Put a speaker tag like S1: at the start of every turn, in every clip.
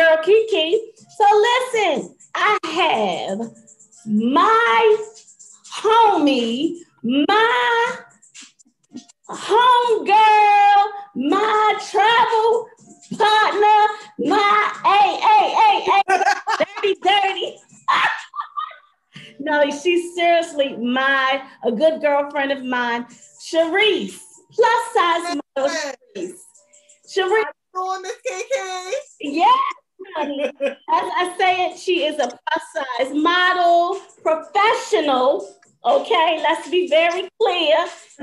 S1: girl Kiki. So listen, I have my homie, my home girl, my travel partner, my hey, hey, hey, hey, dirty, dirty. no, she's seriously my a good girlfriend of mine, Sharice, plus size model Sharice. Sharice,
S2: doing Miss Kiki?
S1: Yeah. As I said, she is a plus size model, professional. Okay, let's be very clear.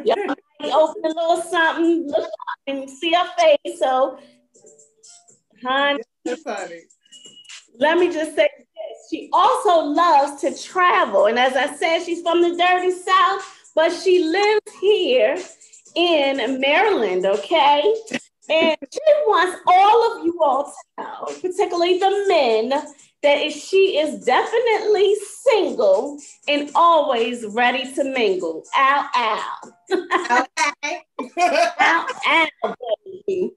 S1: Y'all open a little something, look up and see her face. So, honey,
S2: That's funny.
S1: let me just say this. She also loves to travel. And as I said, she's from the dirty South, but she lives here in Maryland, okay? And she wants all of you all to know, particularly the men, that she is definitely single and always ready to mingle. Ow, ow.
S2: Okay.
S1: Ow, ow, baby.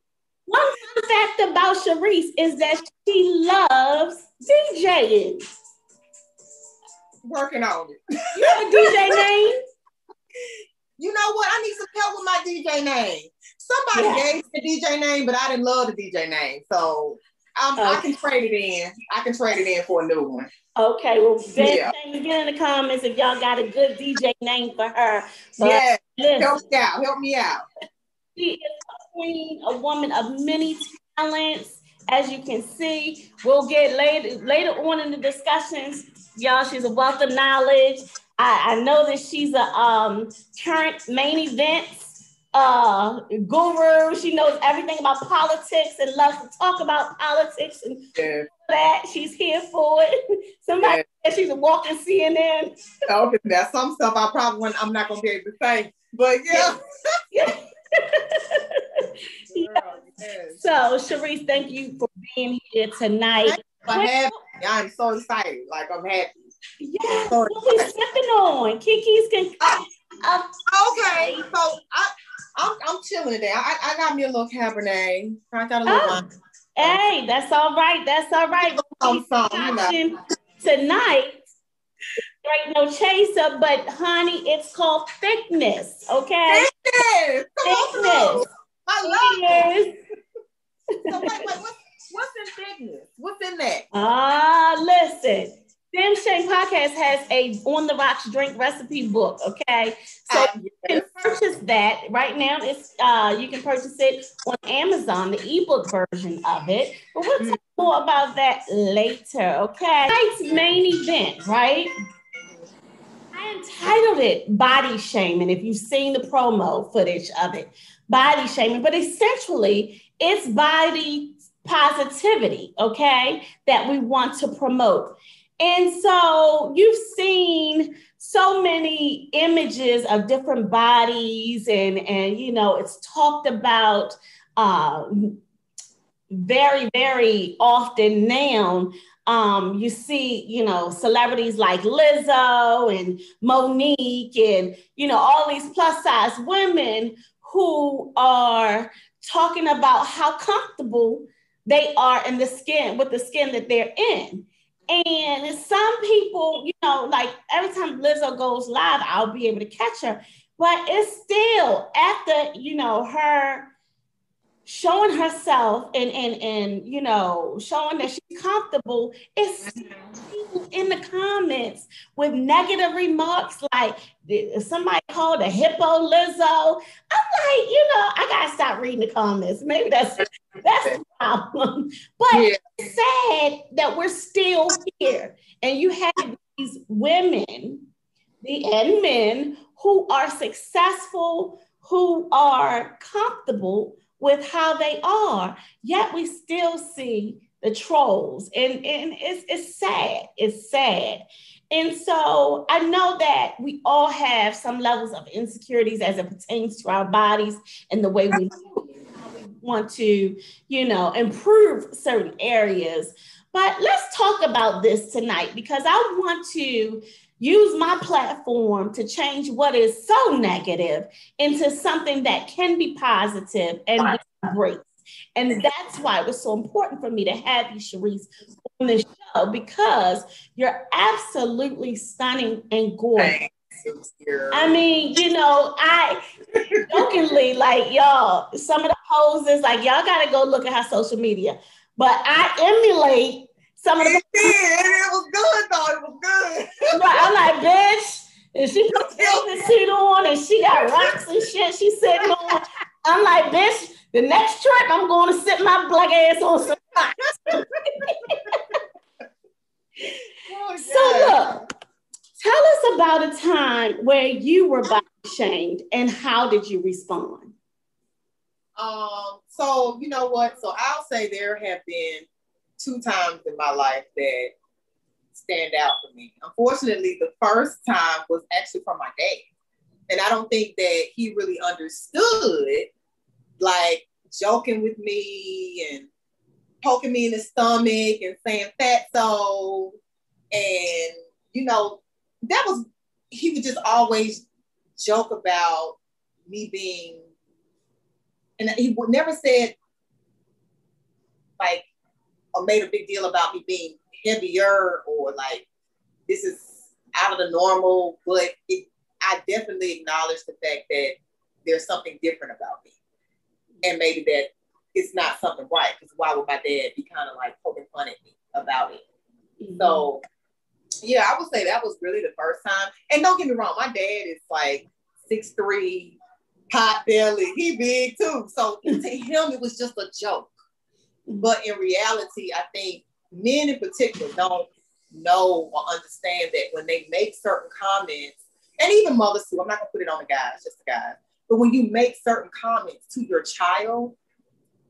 S1: One fun fact about Sharice is that she loves DJing.
S2: Working on it.
S1: You have a DJ name?
S2: You know what? I need some help with my DJ name. Somebody
S1: Yeah.
S2: gave me the DJ name, but I didn't love the DJ name. So um, I
S1: Okay.
S2: can trade it in. I can trade it in for a new one.
S1: Okay, well, then
S2: Yeah.
S1: get in the comments if y'all got a good DJ name for her. But
S2: yeah,
S1: listen,
S2: help me out. Help me out.
S1: She is a queen, a woman of many talents. As you can see, we'll get later later on in the discussions. Y'all, she's a wealth of knowledge. I, I know that she's a um, current main events uh, guru. She knows everything about politics and loves to talk about politics and
S2: Yeah.
S1: that. She's here for it. Somebody said she's a walking CNN.
S2: Okay, there's some stuff I probably I'm not gonna be able to say, but yeah. Girl, yes.
S1: So, Sharice, thank you for being here tonight.
S2: Thank I'm happy. I'm so excited. Like I'm happy.
S1: Yes, what we sipping on? Kiki's can. Uh,
S2: Okay, so I I'm, I'm chilling today. I, I got me a little cabernet. I got a little
S1: Oh.
S2: wine.
S1: hey, that's all right. That's all right.
S2: Some, you
S1: Tonight, Right, no chaser, but honey, it's called thickness. Okay,
S2: Thickness. Come on
S1: thickness.
S2: I love it.
S1: Yes.
S2: So wait, wait, what's, what's in thickness? What's in that?
S1: Ah, listen. Damn Shame Podcast has a on the rocks drink recipe book. Okay, so
S2: Uh,
S1: you can purchase that right now. It's uh, you can purchase it on Amazon, the ebook version of it. But we'll talk more about that later. Okay, tonight's main event, right? I entitled it "Body Shaming." If you've seen the promo footage of it, body shaming, but essentially it's body positivity. Okay, that we want to promote. And so you've seen so many images of different bodies, and and you know it's talked about um, very very often now. Um, you see, you know, celebrities like Lizzo and Mo'Nique, and you know all these plus size women who are talking about how comfortable they are in the skin with the skin that they're in. And some people, you know, like every time Lizzo goes live, I'll be able to catch her. But it's still after, you know, her showing herself and and and you know, showing that she's comfortable, it's in the comments with negative remarks like somebody called a hippo Lizzo. I'm like, you know, I gotta stop reading the comments. Maybe that's that's the problem. But
S2: Yeah.
S1: it's sad that we're still here and you have these women the and men who are successful who are comfortable with how they are yet we still see the trolls. And and it's it's sad it's sad. And so i know that we all have some levels of insecurities as it pertains to our bodies and the way we want to you know improve certain areas. But let's talk about this tonight because I want to use my platform to change what is so negative into something that can be positive and great. And that's why it was so important for me to have you, Sharice, on the show because you're absolutely stunning and gorgeous. I mean, you know, I jokingly like y'all, some of the poses, like y'all gotta go look at her social media. But I emulate some of the
S2: it did, it was good though. It was good.
S1: I'm like, bitch. And she put the seat on and she got rocks and shit she sitting on. I'm like, bitch, the next trip I'm going to sit my black ass on some rocks. oh, so look, tell us about a time where you were body shamed and how did you respond?
S2: Um, so you know what? So I'll say there have been two times in my life that stand out for me. Unfortunately, the first time was actually from my dad. And I don't think that he really understood, like joking with me and poking me in the stomach and saying fat so. And, you know, that was, he would just always joke about me being, and he would never said, like, or made a big deal about me being heavier or like this is out of the normal, but it, I definitely acknowledge the fact that there's something different about me. And maybe that it's not something right because why would my dad be kind of like poking fun at me about it? Mm-hmm. So, yeah, I would say that was really the first time. And don't get me wrong, my dad is like six three, pot belly. He big too. So to him, it was just a joke. But in reality, I think men in particular don't know or understand that when they make certain comments, and even mothers too, I'm not gonna put it on the guys, just the guys, but when you make certain comments to your child,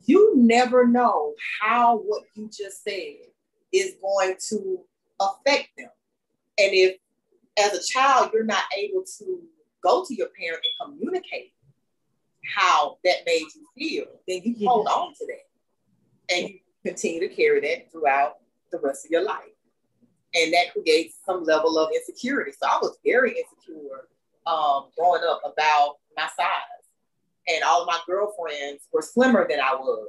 S2: you never know how what you just said is going to affect them. And if as a child you're not able to go to your parent and communicate how that made you feel, then you hold on to that. And you continue to carry that throughout the rest of your life. And that creates some level of insecurity. So I was very insecure um, growing up about my size. And all of my girlfriends were slimmer than I was.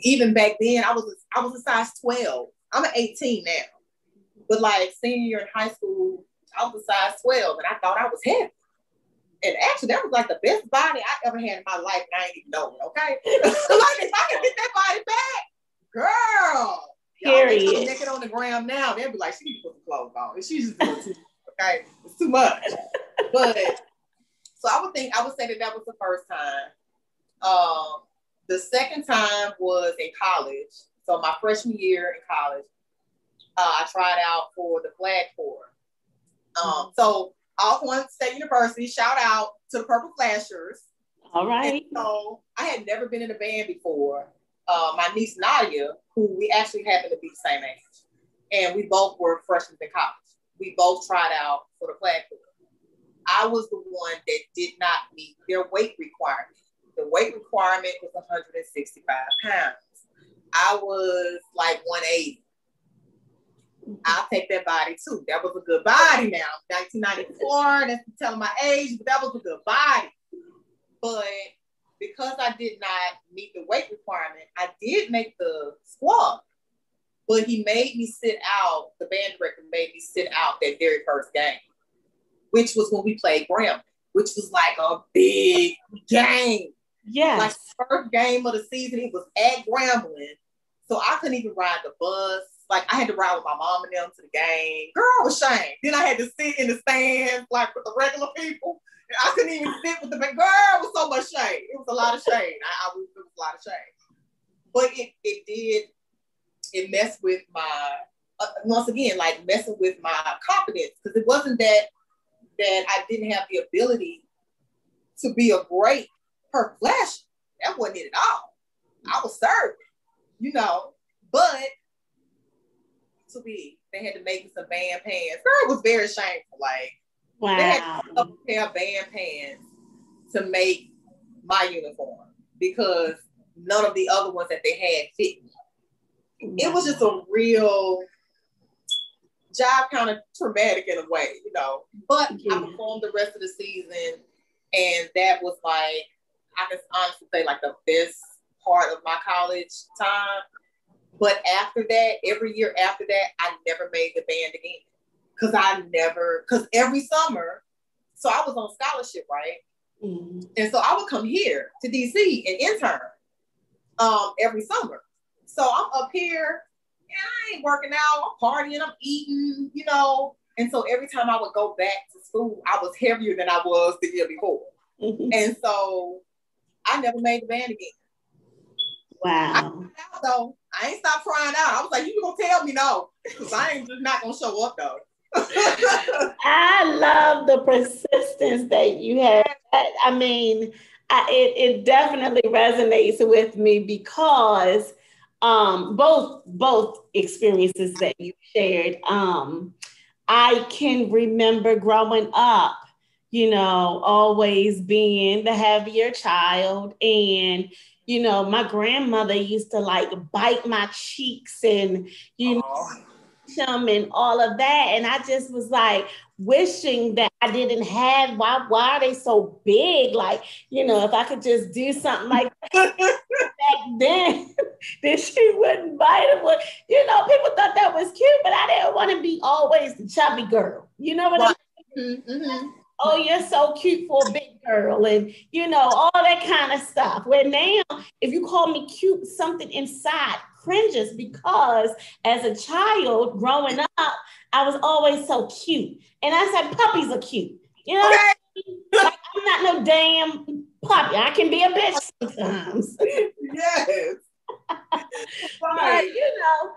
S2: Even back then, I was I was a size 12. I'm an 18 now. But like senior year in high school, I was a size 12 and I thought I was heavy. And actually, that was like the best body I ever had in my life, and I ain't even know it, okay? like, if I can get that body back, girl, Period. naked on the ground now, they'd be like, she need to put the clothes on. And she's just doing too okay? It's too much. But so I would think I would say that that was the first time. Um, the second time was in college. So my freshman year in college, uh, I tried out for the flag corps. Um, mm-hmm. so Alcorn State University, shout out to the Purple Flashers.
S1: All right. And
S2: so I had never been in a band before uh, my niece Nadia, who we actually happen to be the same age, and we both were freshmen in college. We both tried out for the flag corps. I was the one that did not meet their weight requirement. The weight requirement was 165 pounds. I was like 180. Mm-hmm. I'll take that body too. That was a good body now. 1994, that's telling my age, but that was a good body. But because I did not meet the weight requirement, I did make the squad. But he made me sit out, the band director made me sit out that very first game, which was when we played Graham, which was like a big game.
S1: Yeah.
S2: Like first game of the season, it was at Grambling. So I couldn't even ride the bus. Like I had to ride with my mom and them to the game. Girl was shame. Then I had to sit in the stands like with the regular people. I couldn't even sit with the girl. It was so much shade. It was a lot of shade. I, I was, it was a lot of shade. But it it did it messed with my uh, once again like messing with my confidence because it wasn't that that I didn't have the ability to be a great per flash. That wasn't it at all. I was serving, you know, but to be they had to make me some band pants. Girl, it was very shameful. Like Wow. They had a pair of band pants to make my uniform because none of the other ones that they had fit me. Wow. It was just a real job kind of traumatic in a way, you know. But yeah. I performed the rest of the season, and that was like I can honestly say like the best part of my college time. But after that, every year after that, I never made the band again. Cause I never, cause every summer, so I was on scholarship, right? Mm-hmm. And so I would come here to DC and intern um, every summer. So I'm up here and I ain't working out, I'm partying, I'm eating, you know. And so every time I would go back to school, I was heavier than I was the year before. Mm-hmm. And so I never made the band again.
S1: Wow.
S2: I though. I ain't stopped crying out. I was like, you gonna tell me no. Because I ain't just not gonna show up though.
S1: I love the persistence that you have. I mean, I, it, it definitely resonates with me because um, both both experiences that you shared. Um, I can remember growing up, you know, always being the heavier child, and you know, my grandmother used to like bite my cheeks and you know him and all of that. And I just was like wishing that I didn't have why why are they so big? Like, you know, if I could just do something like that back then, then she wouldn't bite him. You know, people thought that was cute, but I didn't want to be always the chubby girl. You know what I mean? Mm-hmm. Oh, you're so cute for a big girl, and you know, all that kind of stuff. Where now, if you call me cute, something inside cringes because as a child growing up, I was always so cute. And I said, puppies are cute. You know, okay. like, I'm not no damn puppy. I can be a bitch sometimes.
S2: yes.
S1: but you know,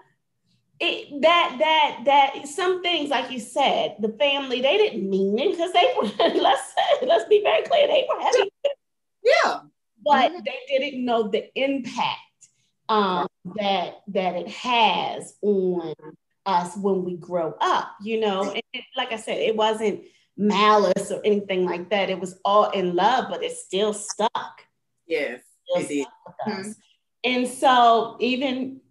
S1: it, that that that some things like you said, the family they didn't mean it because they were let's let's be very clear they were heavy.
S2: Yeah.
S1: But mm-hmm. they didn't know the impact um, that that it has on us when we grow up. You know, and it, like I said, it wasn't malice or anything like that. It was all in love, but it still stuck.
S2: Yes,
S1: still it stuck mm-hmm. And so even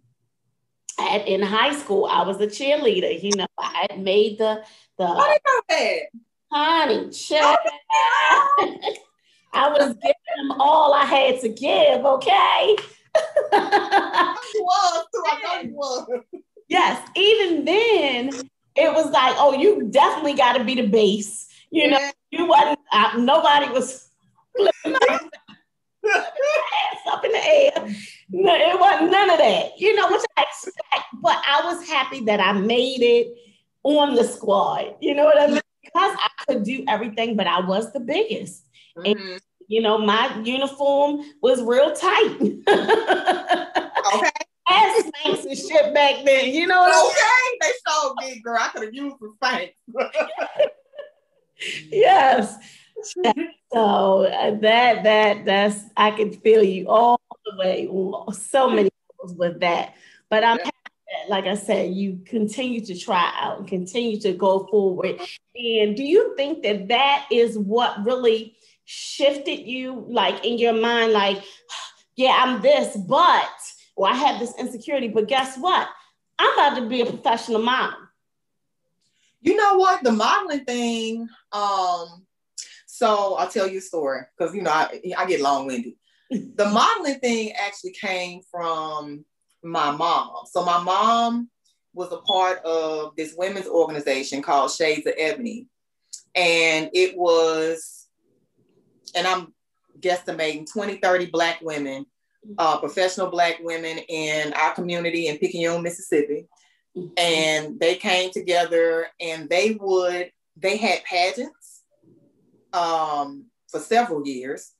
S1: at, in high school, I was a cheerleader. You know, I had made the the.
S2: What about that?
S1: Honey, cheer. I was giving them all I had to give. Okay
S2: was too. I know you was.
S1: Yes, even then, it was like, oh, you definitely got to be the base. You know, you wasn't. Uh, nobody was flipping up in the air. No, it wasn't none of that. You know, which I expect. But I was happy that I made it on the squad. You know what I mean? Because I could do everything, but I was the biggest. Mm-hmm. And you know, my uniform was real tight. okay. Ass Spanx and shit back then, you know what
S2: Okay, I they so big, girl. I could have used some Spanx.
S1: yes. So uh, that that that's I can feel you all the way, so many levels with that. But I'm like I said, you continue to try out and continue to go forward. And do you think that that is what really shifted you like in your mind, like, yeah, I'm this, but, or I have this insecurity, but guess what? I'm about to be a professional mom.
S2: You know what? The modeling thing, um, so I'll tell you a story because you know I, I get long-winded. the modeling thing actually came from my mom. So my mom was a part of this women's organization called Shades of Ebony. And it was and I'm guesstimating 20, 30 Black women, uh, professional Black women in our community in Picayune, Mississippi. And they came together and they would, they had pageants um, for several years.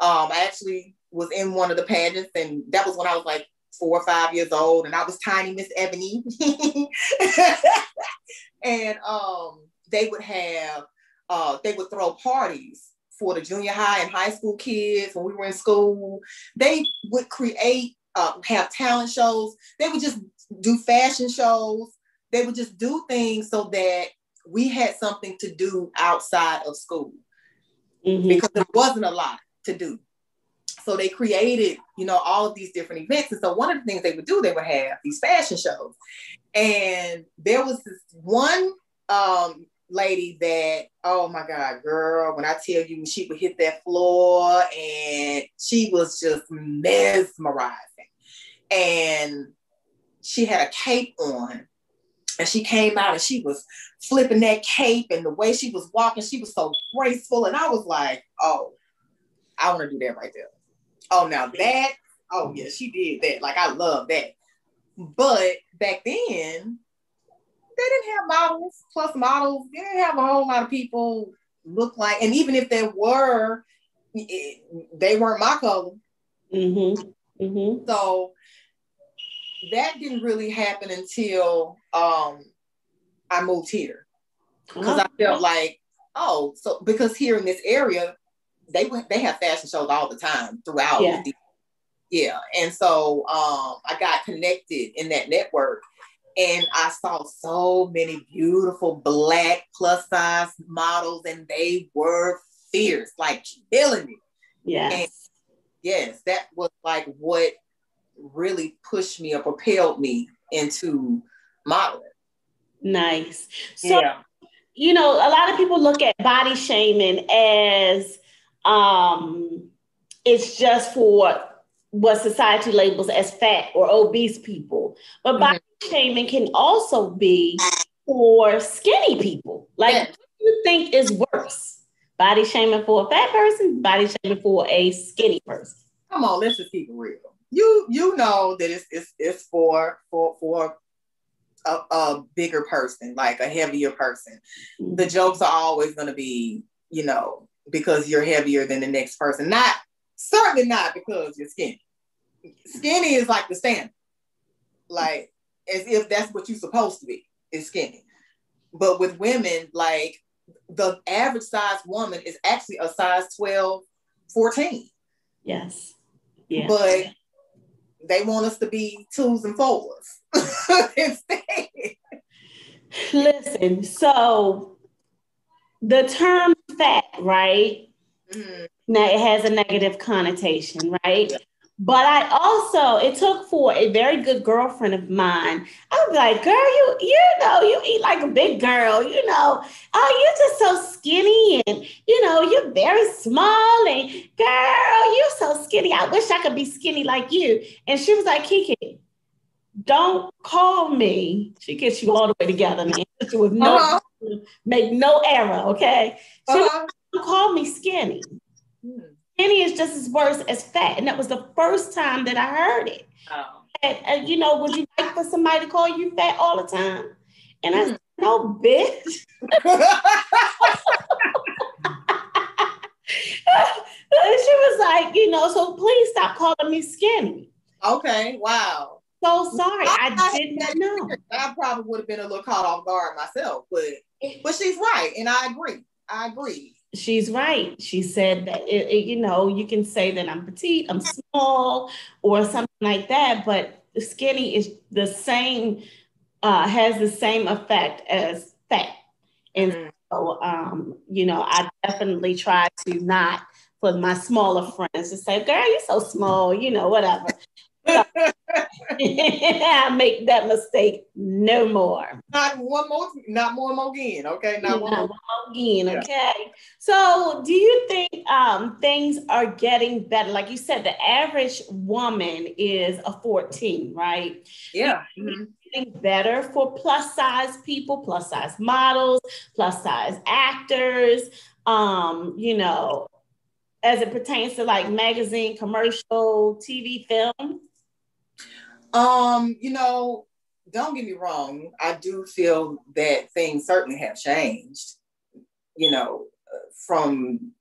S2: Um, I actually was in one of the pageants, and that was when I was like four or five years old, and I was tiny Miss Ebony. and um, they would have, uh, they would throw parties for the junior high and high school kids when we were in school. They would create, uh, have talent shows. They would just do fashion shows. They would just do things so that we had something to do outside of school mm-hmm. because there wasn't a lot to do. So they created, you know, all of these different events. And so one of the things they would do, they would have these fashion shows. And there was this one um, lady that, oh my God, girl, when I tell you she would hit that floor and she was just mesmerizing. And she had a cape on. And she came out and she was flipping that cape and the way she was walking, she was so graceful. And I was like, oh, I want to do that right there. Oh, now that, oh yeah, she did that. Like I love that. But back then, they didn't have models plus models. They didn't have a whole lot of people look like, and even if there were, it, they weren't my color. Mm-hmm. Mm-hmm. So that didn't really happen until um, I moved here because I felt like, oh, so because here in this area, they they have fashion shows all the time throughout. Yeah. The, yeah, and so um, I got connected in that network, and I saw so many beautiful black plus size models, and they were fierce, like killing me.
S1: Yes.
S2: yes, that was like what really pushed me or propelled me into modeling.
S1: Nice. So, yeah. you know, a lot of people look at body shaming as um it's just for what society labels as fat or obese people. But mm-hmm. body shaming can also be for skinny people. Like, yeah. what do you think is worse? Body shaming for a fat person, body shaming for a skinny person.
S2: Come on, let's just keep it real. You you know that it's it's, it's for for for a, a bigger person, like a heavier person. Mm-hmm. The jokes are always going to be, you know, because you're heavier than the next person. Not certainly not because you're skinny. Skinny is like the standard, like as if that's what you're supposed to be. Is skinny, but with women, like the average size woman is actually a size 12, 14.
S1: Yes.
S2: Yeah. But they want us to be twos and fours instead.
S1: Listen, so the term fat, right? Mm-hmm. Now it has a negative connotation, right? Yeah. But I also, it took for a very good girlfriend of mine. I was like, girl, you, you know, you eat like a big girl, you know. Oh, you're just so skinny and you know, you're very small and girl, you're so skinny. I wish I could be skinny like you. And she was like, Kiki, don't call me. She gets you all the way together, man. With no uh-huh. make no error, okay? She uh-huh. don't call me skinny. Hmm skinny is just as worse as fat. And that was the first time that I heard it. Oh. And, and, you know, would you like for somebody to call you fat all the time? And I hmm. said, no, bitch. she was like, you know, so please stop calling me skinny.
S2: Okay, wow.
S1: So sorry, I, I did not know.
S2: I probably would have been a little caught off guard myself, but but she's right, and I agree. I agree
S1: she's right. She said that it, it, you know you can say that I'm petite, I'm small, or something like that, but skinny is the same, uh, has the same effect as fat. And mm-hmm. so, um, you know, I definitely try to not for my smaller friends to say, "Girl, you're so small," you know, whatever. I make that mistake no more.
S2: Not one more, not more, more again. Okay, not, one, more.
S1: again. Yeah. Okay. So, do you think um, things are getting better? Like you said, the average woman is a 14, right?
S2: Yeah. Mm-hmm.
S1: Better for plus size people, plus size models, plus size actors. Um, you know, as it pertains to like magazine, commercial, TV, film.
S2: Um, you know, don't get me wrong. I do feel that things certainly have changed. You know, from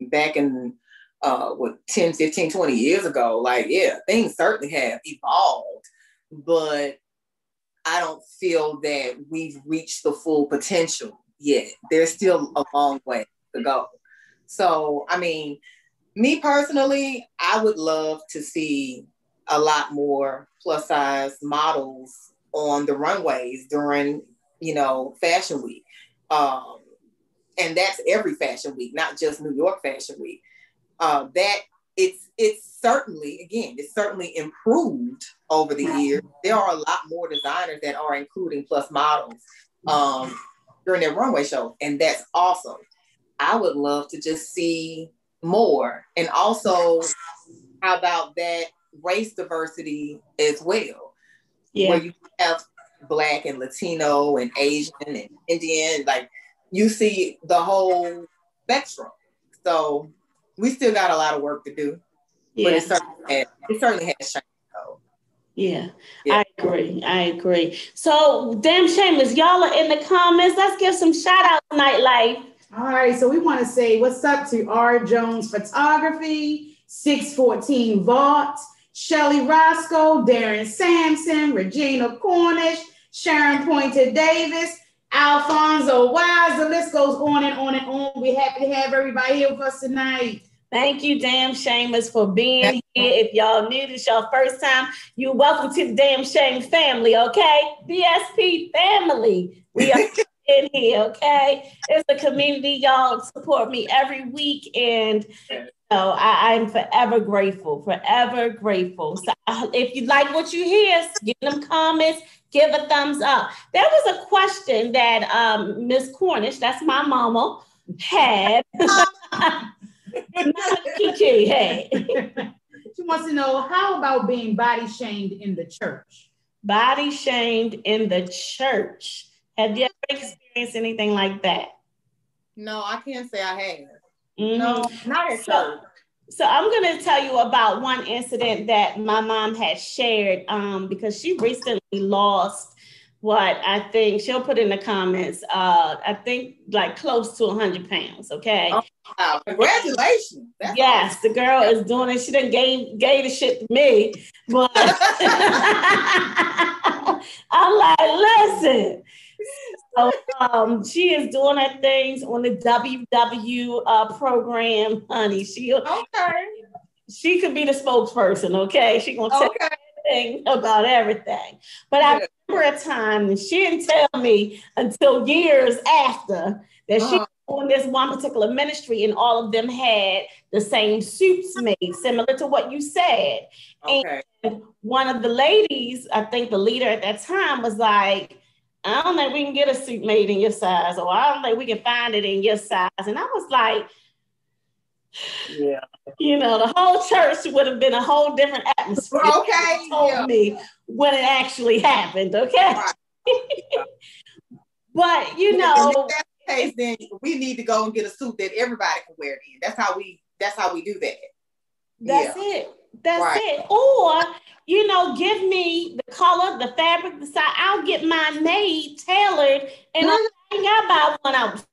S2: back in uh, what 10, 15, 20 years ago. Like, yeah, things certainly have evolved, but I don't feel that we've reached the full potential yet. There's still a long way to go. So, I mean, me personally, I would love to see a lot more plus size models on the runways during, you know, Fashion Week. Um, and that's every Fashion Week, not just New York Fashion Week. Uh, that it's it's certainly again it's certainly improved over the years. There are a lot more designers that are including plus models um, during their runway shows, and that's awesome. I would love to just see more, and also how about that race diversity as well?
S1: Yeah.
S2: Where you have black and Latino and Asian and Indian, like you see the whole spectrum. So we still got a lot of work to do. Yeah. But it certainly has, it certainly has changed.
S1: Yeah, yeah, I agree. I agree. So, damn shameless, y'all are in the comments. Let's give some shout out nightlife.
S3: All right, so we want to say what's up to R. Jones Photography, 614 Vault, Shelly Roscoe, Darren Sampson, Regina Cornish, Sharon Pointer Davis, Alfonso Wise. The list goes on and on and on. We're happy to have everybody here with us tonight.
S1: Thank you, Damn Shameless, for being here. If y'all new this your first time, you're welcome to the Damn Shame family, okay? DSP family. We are in here, okay? It's a community. Y'all support me every week, and you know, I, am forever grateful, forever grateful. So uh, if you like what you hear, give them comments, give a thumbs up. There was a question that um, Miss Cornish, that's my mama, had.
S3: Kiki, hey. she wants to know how about being body shamed in the church?
S1: Body shamed in the church. Have you ever experienced anything like that?
S2: No, I can't say I have. Mm-hmm. No, not at
S1: so, So I'm going to tell you about one incident that my mom had shared um, because she recently lost what I think she'll put in the comments. Uh, I think like close to 100 pounds. Okay. Oh,
S2: wow. Congratulations.
S1: That's yes, awesome. the girl is doing it. She didn't gave gave the shit to me, but I'm like, listen. So um, she is doing her things on the WW uh, program, honey. She okay. She could be the spokesperson. Okay, she gonna tell okay. everything about everything. But yeah. I remember a time, and she didn't tell me until years after that she uh-huh. on this one particular ministry, and all of them had the same suits made, similar to what you said. Okay. And one of the ladies, I think the leader at that time, was like, I don't think we can get a suit made in your size, or I don't think we can find it in your size. And I was like, yeah. You know, the whole church would have been a whole different atmosphere.
S2: Okay.
S1: Told yeah. me when it actually happened. Okay. Right. but you know,
S2: in that case, then we need to go and get a suit that everybody can wear. Then that's how we. That's how we do that.
S1: That's yeah. it. That's right. it. Or you know, give me the color, the fabric, the size. I'll get mine made, tailored, and mm-hmm. I'll hang out about one out.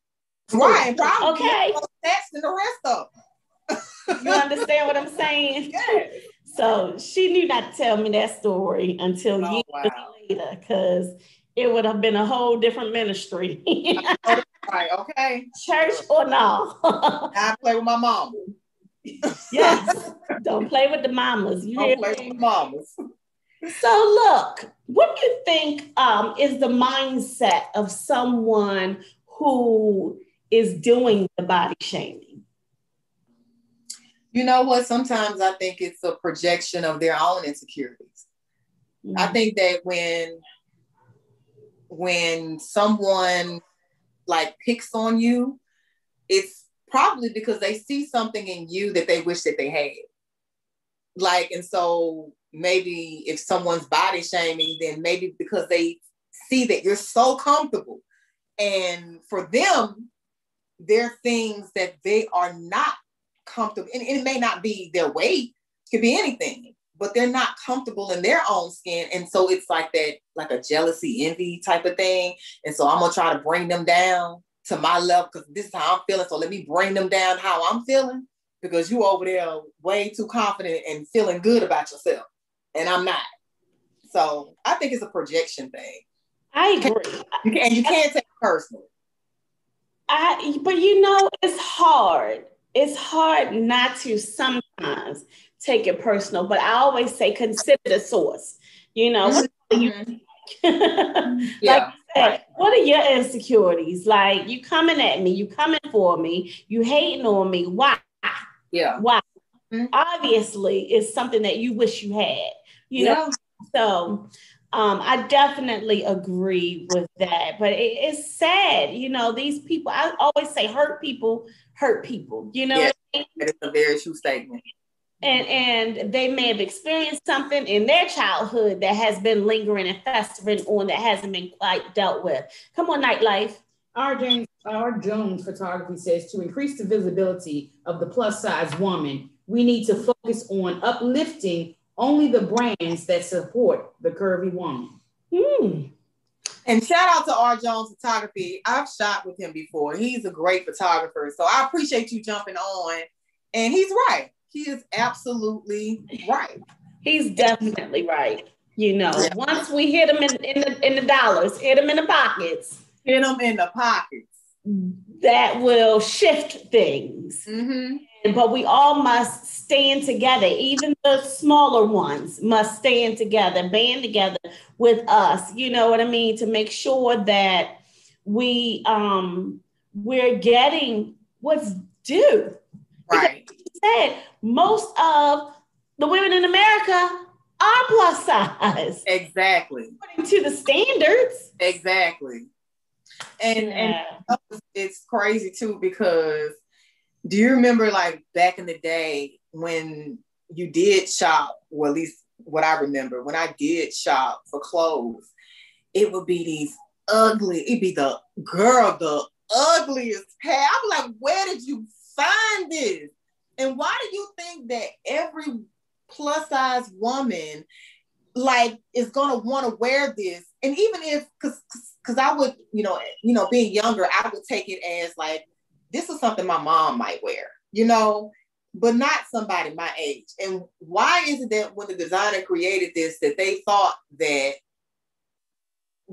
S2: Right. Probably okay. That's the rest of them
S1: you understand what I'm saying? Yes. So she knew not to tell me that story until oh, years wow. later, because it would have been a whole different ministry.
S2: right, okay.
S1: Church or no?
S2: I play with my mom.
S1: Yes. Don't play with the mamas.
S2: You Don't play with the mamas.
S1: So look, what do you think um, is the mindset of someone who is doing the body shaming?
S2: You know what? Sometimes I think it's a projection of their own insecurities. Mm-hmm. I think that when when someone like picks on you, it's probably because they see something in you that they wish that they had. Like, and so maybe if someone's body shaming, then maybe because they see that you're so comfortable. And for them, there are things that they are not comfortable, and, it may not be their weight, could be anything, but they're not comfortable in their own skin. And so it's like that, like a jealousy, envy type of thing. And so I'm gonna try to bring them down to my level because this is how I'm feeling. So let me bring them down how I'm feeling because you over there way too confident and feeling good about yourself. And I'm not. So I think it's a projection thing.
S1: I agree.
S2: You can, and you can't take it personally.
S1: I but you know it's hard it's hard not to sometimes take it personal, but I always say consider the source. You know, mm-hmm. yeah. like what are your insecurities? Like you coming at me, you coming for me, you hating on me. Why?
S2: Yeah.
S1: Why? Mm-hmm. Obviously, it's something that you wish you had. You yeah. know, so um, I definitely agree with that, but it, it's sad. You know, these people. I always say, hurt people hurt people. You know,
S2: yeah, that is a very true statement.
S1: And and they may have experienced something in their childhood that has been lingering and festering on that hasn't been quite dealt with. Come on, nightlife.
S3: Our James, our Jones photography says to increase the visibility of the plus size woman, we need to focus on uplifting only the brands that support the curvy woman.
S1: Hmm.
S2: And shout out to R. Jones Photography. I've shot with him before. He's a great photographer. So I appreciate you jumping on. And he's right. He is absolutely right.
S1: He's definitely right. You know, yeah. once we hit him in, in the in the dollars, hit him in the pockets.
S2: Hit him in the pockets.
S1: That will shift things.
S2: Mm-hmm.
S1: But we all must stand together. Even the smaller ones must stand together, band together with us. You know what I mean? To make sure that we um we're getting what's due.
S2: Right.
S1: Said most of the women in America are plus size.
S2: Exactly.
S1: According to the standards.
S2: Exactly. And yeah. and it's crazy too because do you remember like back in the day when you did shop, or at least what I remember, when I did shop for clothes, it would be these ugly, it'd be the girl, the ugliest pair. I'm like, where did you find this? And why do you think that every plus size woman like is gonna want to wear this? And even if because because I would, you know, you know, being younger, I would take it as like this is something my mom might wear, you know, but not somebody my age. And why is it that when the designer created this, that they thought that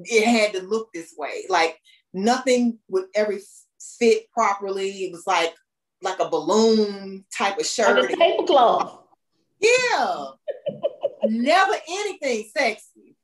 S2: it had to look this way? Like nothing would ever fit properly. It was like like a balloon type of shirt.
S1: Like a tablecloth.
S2: Yeah. never anything sexy.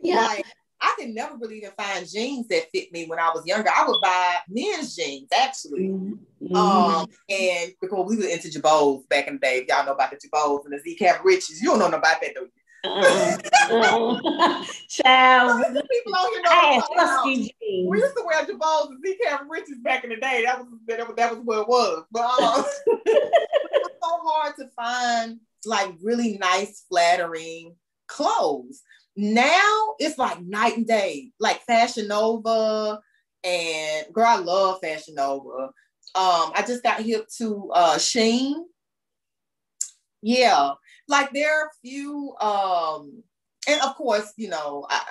S1: Yeah.
S2: Like, I could never really even find jeans that fit me when I was younger. I would buy men's jeans actually. Mm-hmm. Um, and because we were into Girbauds back in the day, y'all know about the Girbauds and the Z Cavariccis. You don't know about that, do
S1: Uh, uh, child,
S2: people on here know husky jeans. We used to wear Girbauds and Z Cavariccis back in the day. That was that was, that was what it was. But um, it was so hard to find like really nice, flattering clothes. Now it's like night and day, like Fashion Nova and girl, I love Fashion Nova. Um, I just got hip to uh Shein. Yeah, like there are a few, um, and of course, you know, I,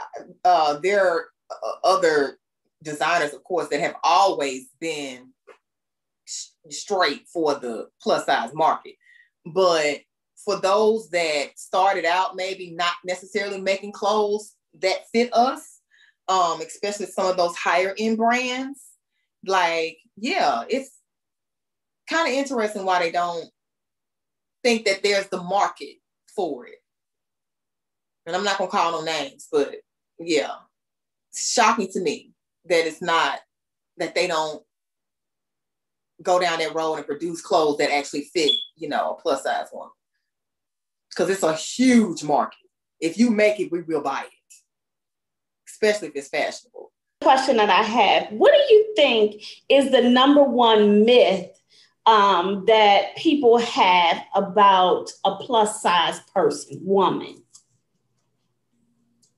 S2: uh, there are uh, other designers, of course, that have always been straight for the plus size market. But for those that started out maybe not necessarily making clothes that fit us, um, especially some of those higher end brands, like, yeah, it's kind of interesting why they don't think that there's the market for it. And I'm not gonna call no names, but yeah, it's shocking to me that it's not that they don't go down that road and produce clothes that actually fit, you know, a plus size one because it's a huge market. If you make it, we will buy it, especially if it's fashionable.
S1: Question that I have What do you think is the number one myth um, that people have about a plus size person, woman?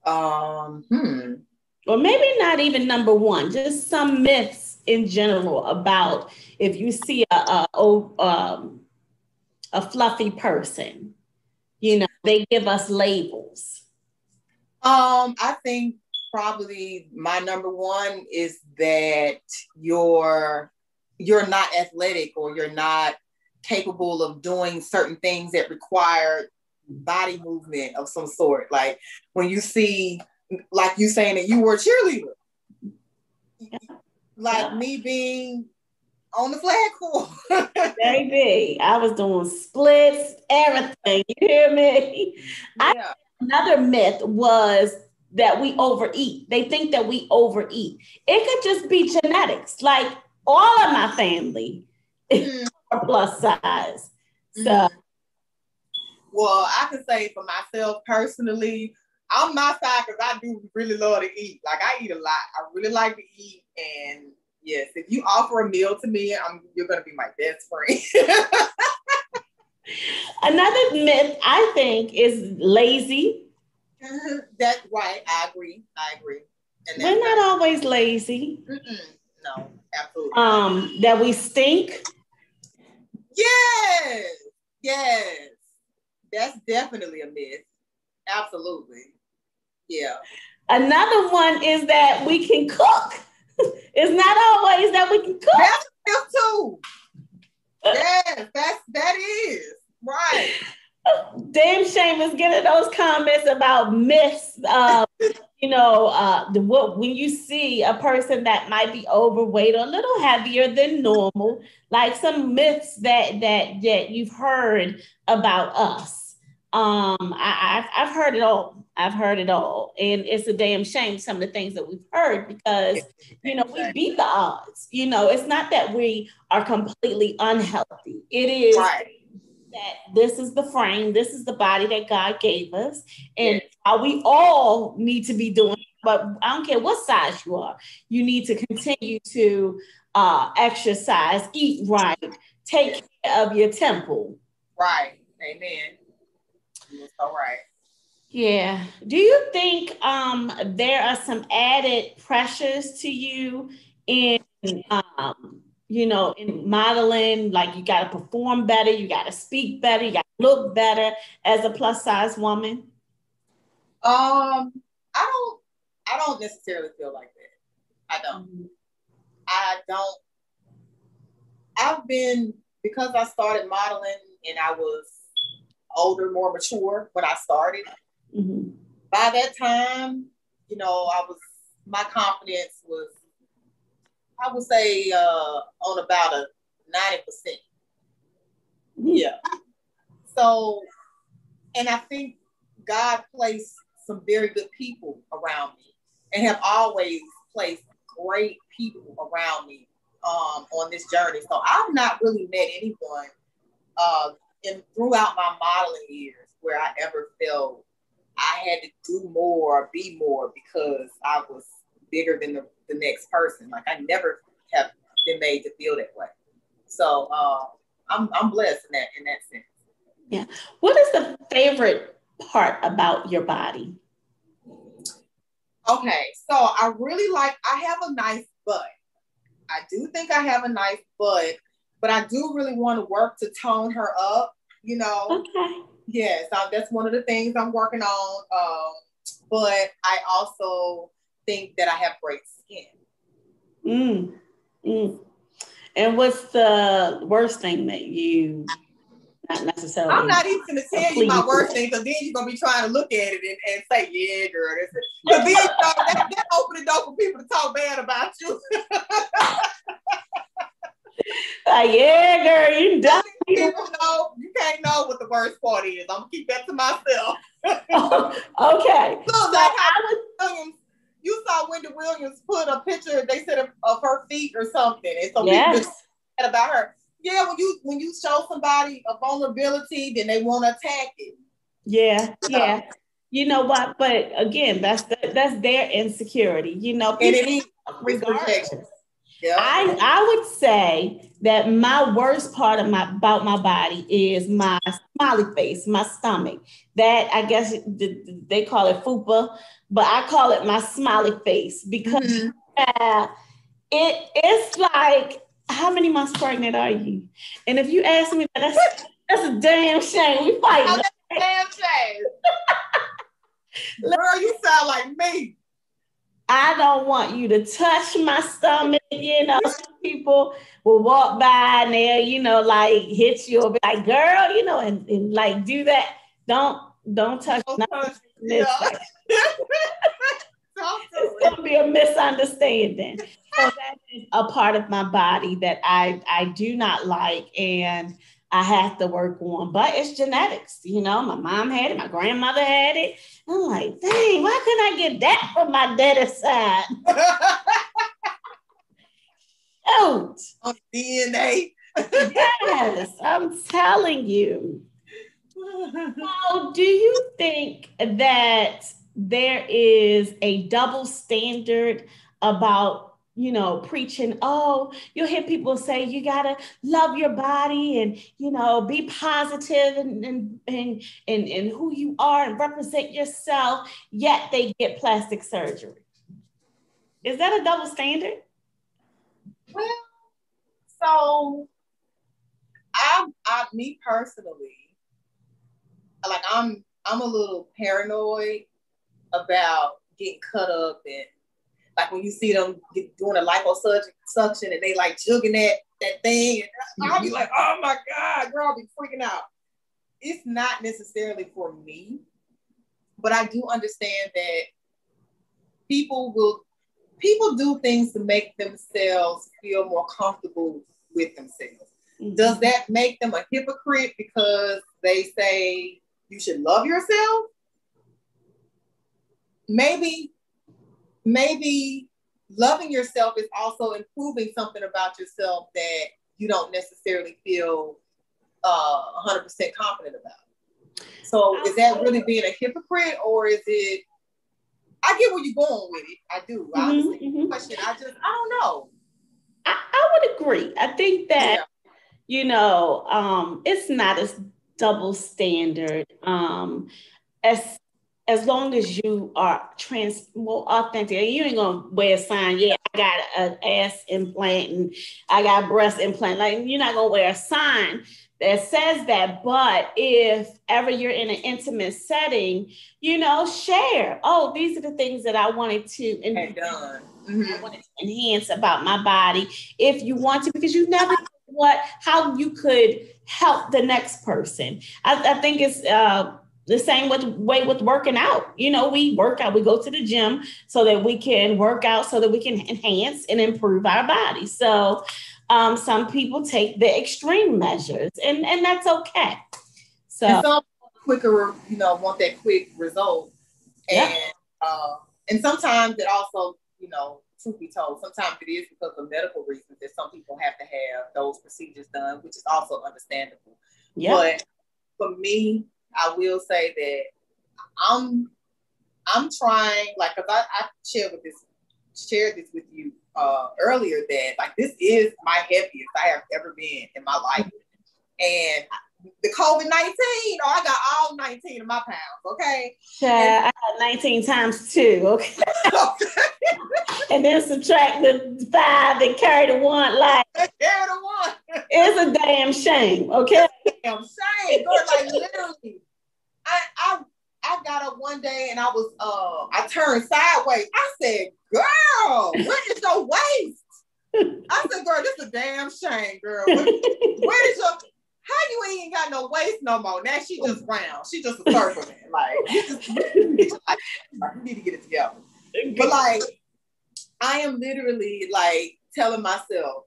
S2: Um, hmm.
S1: Or maybe not even number one, just some myths in general about if you see a, a, a, um, a fluffy person you know, they give us labels?
S2: Um, I think probably my number one is that you're you're not athletic or you're not capable of doing certain things that require body movement of some sort. Like when you see, like you saying that you were a cheerleader. Yeah. Like yeah. me being on the flagpole.
S1: Baby, I was doing splits, everything. You hear me? Yeah. I, another myth was that we overeat. They think that we overeat. It could just be genetics. Like all of my family mm. are plus size. So, mm.
S2: well, I can say for myself personally, I'm my side because I do really love to eat. Like I eat a lot. I really like to eat, and Yes, if you offer a meal to me, I'm you're gonna be my best friend.
S1: Another myth I think is lazy.
S2: That's right. I agree. I agree.
S1: And We're not always lazy.
S2: Mm-mm. No, absolutely.
S1: Um, that we stink.
S2: Yes. Yes. That's definitely a myth. Absolutely. Yeah.
S1: Another one is that we can cook. it's not always that we can cook.
S2: That's myth too. yes, that's that is right.
S1: Damn shame is getting those comments about myths. Uh, you know, uh, the, what when you see a person that might be overweight or a little heavier than normal, like some myths that that that you've heard about us. Um, I, I've I've heard it all. I've heard it all, and it's a damn shame some of the things that we've heard because you know we beat the odds. You know, it's not that we are completely unhealthy. It is. Right that this is the frame, this is the body that God gave us, and how we all need to be doing. But I don't care what size you are, you need to continue to uh, exercise, eat right, take care of your temple.
S2: Right. Amen. You're so right.
S1: Yeah. Do you think um, there are some added pressures to you in um, you know, in modeling, like you got to perform better, you got to speak better, you got to look better as a plus size woman?
S2: Um, I don't, I don't necessarily feel like that. I don't. Mm-hmm. I don't. I've been because I started modeling and I was older, more mature when I started. Mm-hmm. By that time, you know, I was my confidence was I would say uh, on about a 90%. Yeah. So, and I think God placed some very good people around me and have always placed great people around me um, on this journey. So I've not really met anyone uh, in throughout my modeling years where I ever felt I had to do more, or be more because I was bigger than the, the next person. Like I never have been made to feel that way. So uh, I'm I'm blessed in that in that sense.
S1: Yeah. What is the favorite part about your body?
S2: Okay, so I really like. I have a nice butt. I do think I have a nice butt, but I do really want to work to tone her up. You know.
S1: Okay.
S2: Yes, yeah, so that's one of the things I'm working on. Um, but I also think that I have great skin.
S1: Mm. Mm. And what's the worst thing that you not necessarily?
S2: I'm not even gonna tell you my worst thing because then you're gonna be trying to look at it and, and say, "Yeah, girl." Because then you know, that, that open the door for people to talk bad about you.
S1: like, yeah, girl, you done.
S2: People know you can't know what the worst part is. I'm gonna keep that to myself.
S1: okay.
S2: So, so like I was you saw Wendy Williams put a picture, they said of, of her feet or something. And so yes. people about her. Yeah, when you when you show somebody a vulnerability, then they want to attack it.
S1: Yeah, yeah. You know what? But again, that's the, that's their insecurity. You know,
S2: and it is regardless.
S1: Yeah. I I would say that my worst part of my about my body is my smiley face, my stomach. That I guess they call it fupa, but I call it my smiley face because mm-hmm. uh, it it's like how many months pregnant are you? And if you ask me that, that's that's a damn shame. We fight. Oh,
S2: damn shame. Girl, you sound like me.
S1: I don't want you to touch my stomach. You know, people will walk by and they'll, you know, like hit you or be like, girl, you know, and, and like do that. Don't don't touch don't touch, yeah. it's gonna be a misunderstanding. So that is a part of my body that I I do not like and I have to work on. But it's genetics, you know. My mom had it, my grandmother had it. I'm like, dang, why couldn't I get that from my daddy's side? Shoot.
S2: On DNA.
S1: yes, I'm telling you. So, do you think that there is a double standard about you know, preaching, oh, you'll hear people say you gotta love your body and you know, be positive and and and and, and who you are and represent yourself, yet they get plastic surgery. Is that a double standard?
S2: Well, so I, I, me personally, like I'm, I'm a little paranoid about getting cut up and like when you see them get, doing a liposuction and they like jugging that that thing, and I'll be like, oh my god, girl, I'll be freaking out. It's not necessarily for me, but I do understand that people will people do things to make themselves feel more comfortable with themselves. Mm-hmm. Does that make them a hypocrite because they say you should love yourself? Maybe, maybe loving yourself is also improving something about yourself that you don't necessarily feel uh, 100% confident about. So is that really being a hypocrite or is it I get where you're going with it. I do. Mm-hmm, mm-hmm. question. I just I don't know.
S1: I, I would agree. I think that yeah. you know um, it's not as double standard um, as as long as you are trans well authentic. You ain't gonna wear a sign. Yeah, I got an ass implant and I got breast implant. Like you're not gonna wear a sign that says that. But if ever you're in an intimate setting, you know, share. Oh, these are the things that I wanted to enhance, mm-hmm. I wanted to enhance about my body. If you want to, because you never know what how you could help the next person. I, I think it's uh the same with way with working out. You know, we work out, we go to the gym so that we can work out so that we can enhance and improve our body. So um, some people take the extreme measures, and and that's okay. So
S2: and some quicker, you know, want that quick result, and yeah. uh, and sometimes it also, you know, truth be told, sometimes it is because of medical reasons that some people have to have those procedures done, which is also understandable. Yeah. But for me, I will say that I'm I'm trying, like, cause I, I shared with this shared this with you uh, earlier that like this is my heaviest I have ever been in my life. And the COVID 19, oh, I got all 19 of my pounds, okay?
S1: Yeah, I got 19 times two, okay? and then subtract the five and carry the one, like,
S2: carry the one.
S1: it's a damn shame, okay?
S2: damn saying, girl, like literally. I, I I got up one day and I was uh I turned sideways. I said, girl, what is your waist? I said, girl, this is a damn shame, girl. Where, where is your how you ain't got no waist no more? Now she just round. She just a circle man. Like you just you need to get it together. But like I am literally like telling myself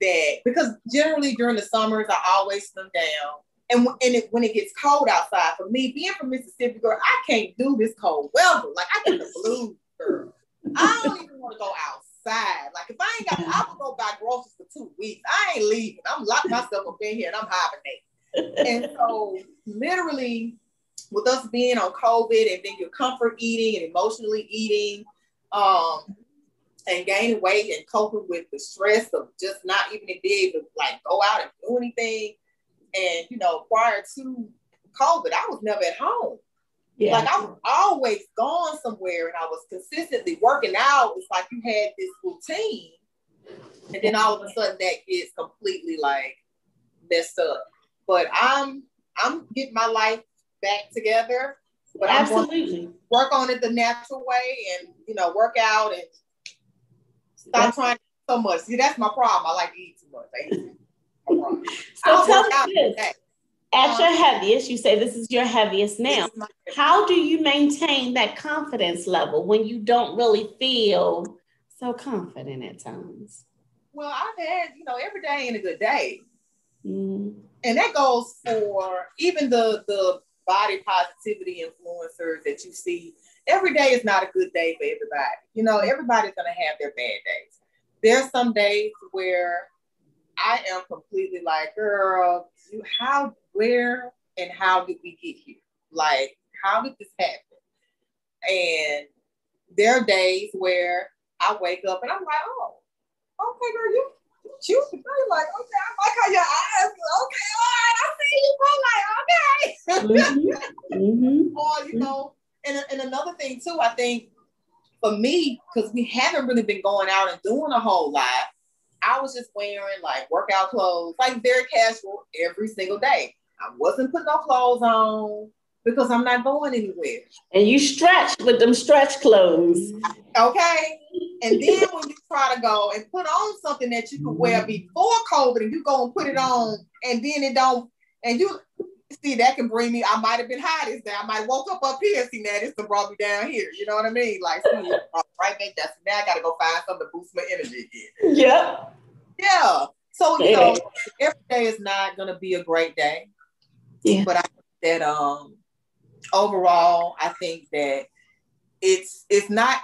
S2: that because generally during the summers I always slim down. And, and it, when it gets cold outside, for me, being from Mississippi, girl, I can't do this cold weather. Like I get the blues, girl. I don't even want to go outside. Like if I ain't got, I will go buy groceries for two weeks. I ain't leaving. I'm locking myself up in here and I'm hibernating. and so, literally, with us being on COVID and then your comfort eating and emotionally eating, um, and gaining weight and coping with the stress of just not even being able to like go out and do anything. And you know, prior to COVID, I was never at home. Yeah. Like I was always gone somewhere and I was consistently working out. It's like you had this routine. And then all of a sudden that gets completely like messed up. But I'm I'm getting my life back together. But Absolutely. work on it the natural way and you know, work out and stop that's, trying so much. See, that's my problem. I like to eat too much. I eat too much.
S1: so tell us this at your heaviest, you say this is your heaviest now. How do you maintain that confidence level when you don't really feel so confident at times?
S2: Well, I've had, you know, every day ain't a good day. Mm. And that goes for even the the body positivity influencers that you see. Every day is not a good day for everybody. You know, everybody's gonna have their bad days. There's some days where I am completely like, girl, you how where and how did we get here? Like, how did this happen? And there are days where I wake up and I'm like, oh, okay, girl, you cute. You're like, okay, I like how your eyes. Okay, all right, I see you. I'm like, okay. mm-hmm. or you know, and and another thing too, I think for me, because we haven't really been going out and doing a whole lot. I was just wearing like workout clothes, like very casual every single day. I wasn't putting no clothes on because I'm not going anywhere.
S1: And you stretch with them stretch clothes.
S2: Okay. And then when you try to go and put on something that you could wear before COVID and you go and put it on and then it don't, and you see that can bring me, I might have been high this day. I might woke up up here, see now this can brought me down here. You know what I mean? Like see, right back that's now I gotta go find something to boost my energy
S1: again. Yep.
S2: Yeah. So you know, every day is not gonna be a great day. Yeah. But I think that um overall, I think that it's it's not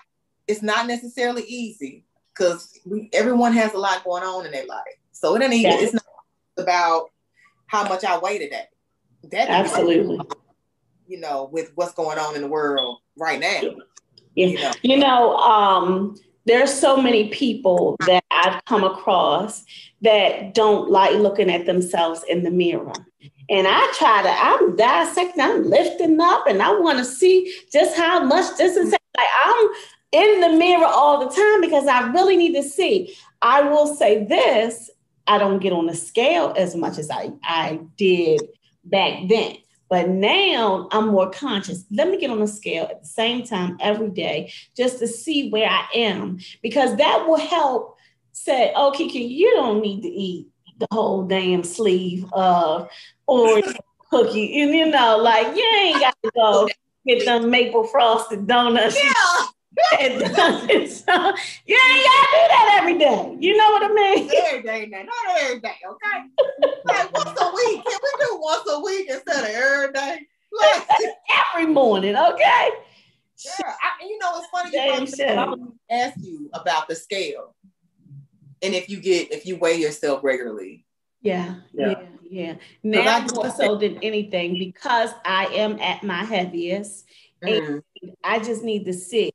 S2: it's not necessarily easy because we everyone has a lot going on in their life. So it ain't even, it's not about how much I weigh today.
S1: That absolutely,
S2: you know, with what's going on in the world right now.
S1: Yeah. You know, you know um, there's so many people that I've come across that don't like looking at themselves in the mirror. And I try to, I'm dissecting, I'm lifting up, and I want to see just how much this is. Like I'm in the mirror all the time because I really need to see. I will say this I don't get on the scale as much as I, I did back then. But now I'm more conscious. Let me get on the scale at the same time every day just to see where I am because that will help say, oh, Kiki, you don't need to eat the whole damn sleeve of orange cookie. And you know, like you ain't got to go get them maple frosted donuts.
S2: Yeah.
S1: and, so, you ain't gotta do that every day. You know what I mean?
S2: Every day, now. not every day, okay? like once a week. Can we do once a week instead of every day? Like,
S1: every morning, okay?
S2: Yeah, I, you know it's funny. You know, I was ask you about the scale, and if you get if you weigh yourself regularly.
S1: Yeah, yeah, yeah. yeah. Now more so than anything because I am at my heaviest, mm. and I just need to see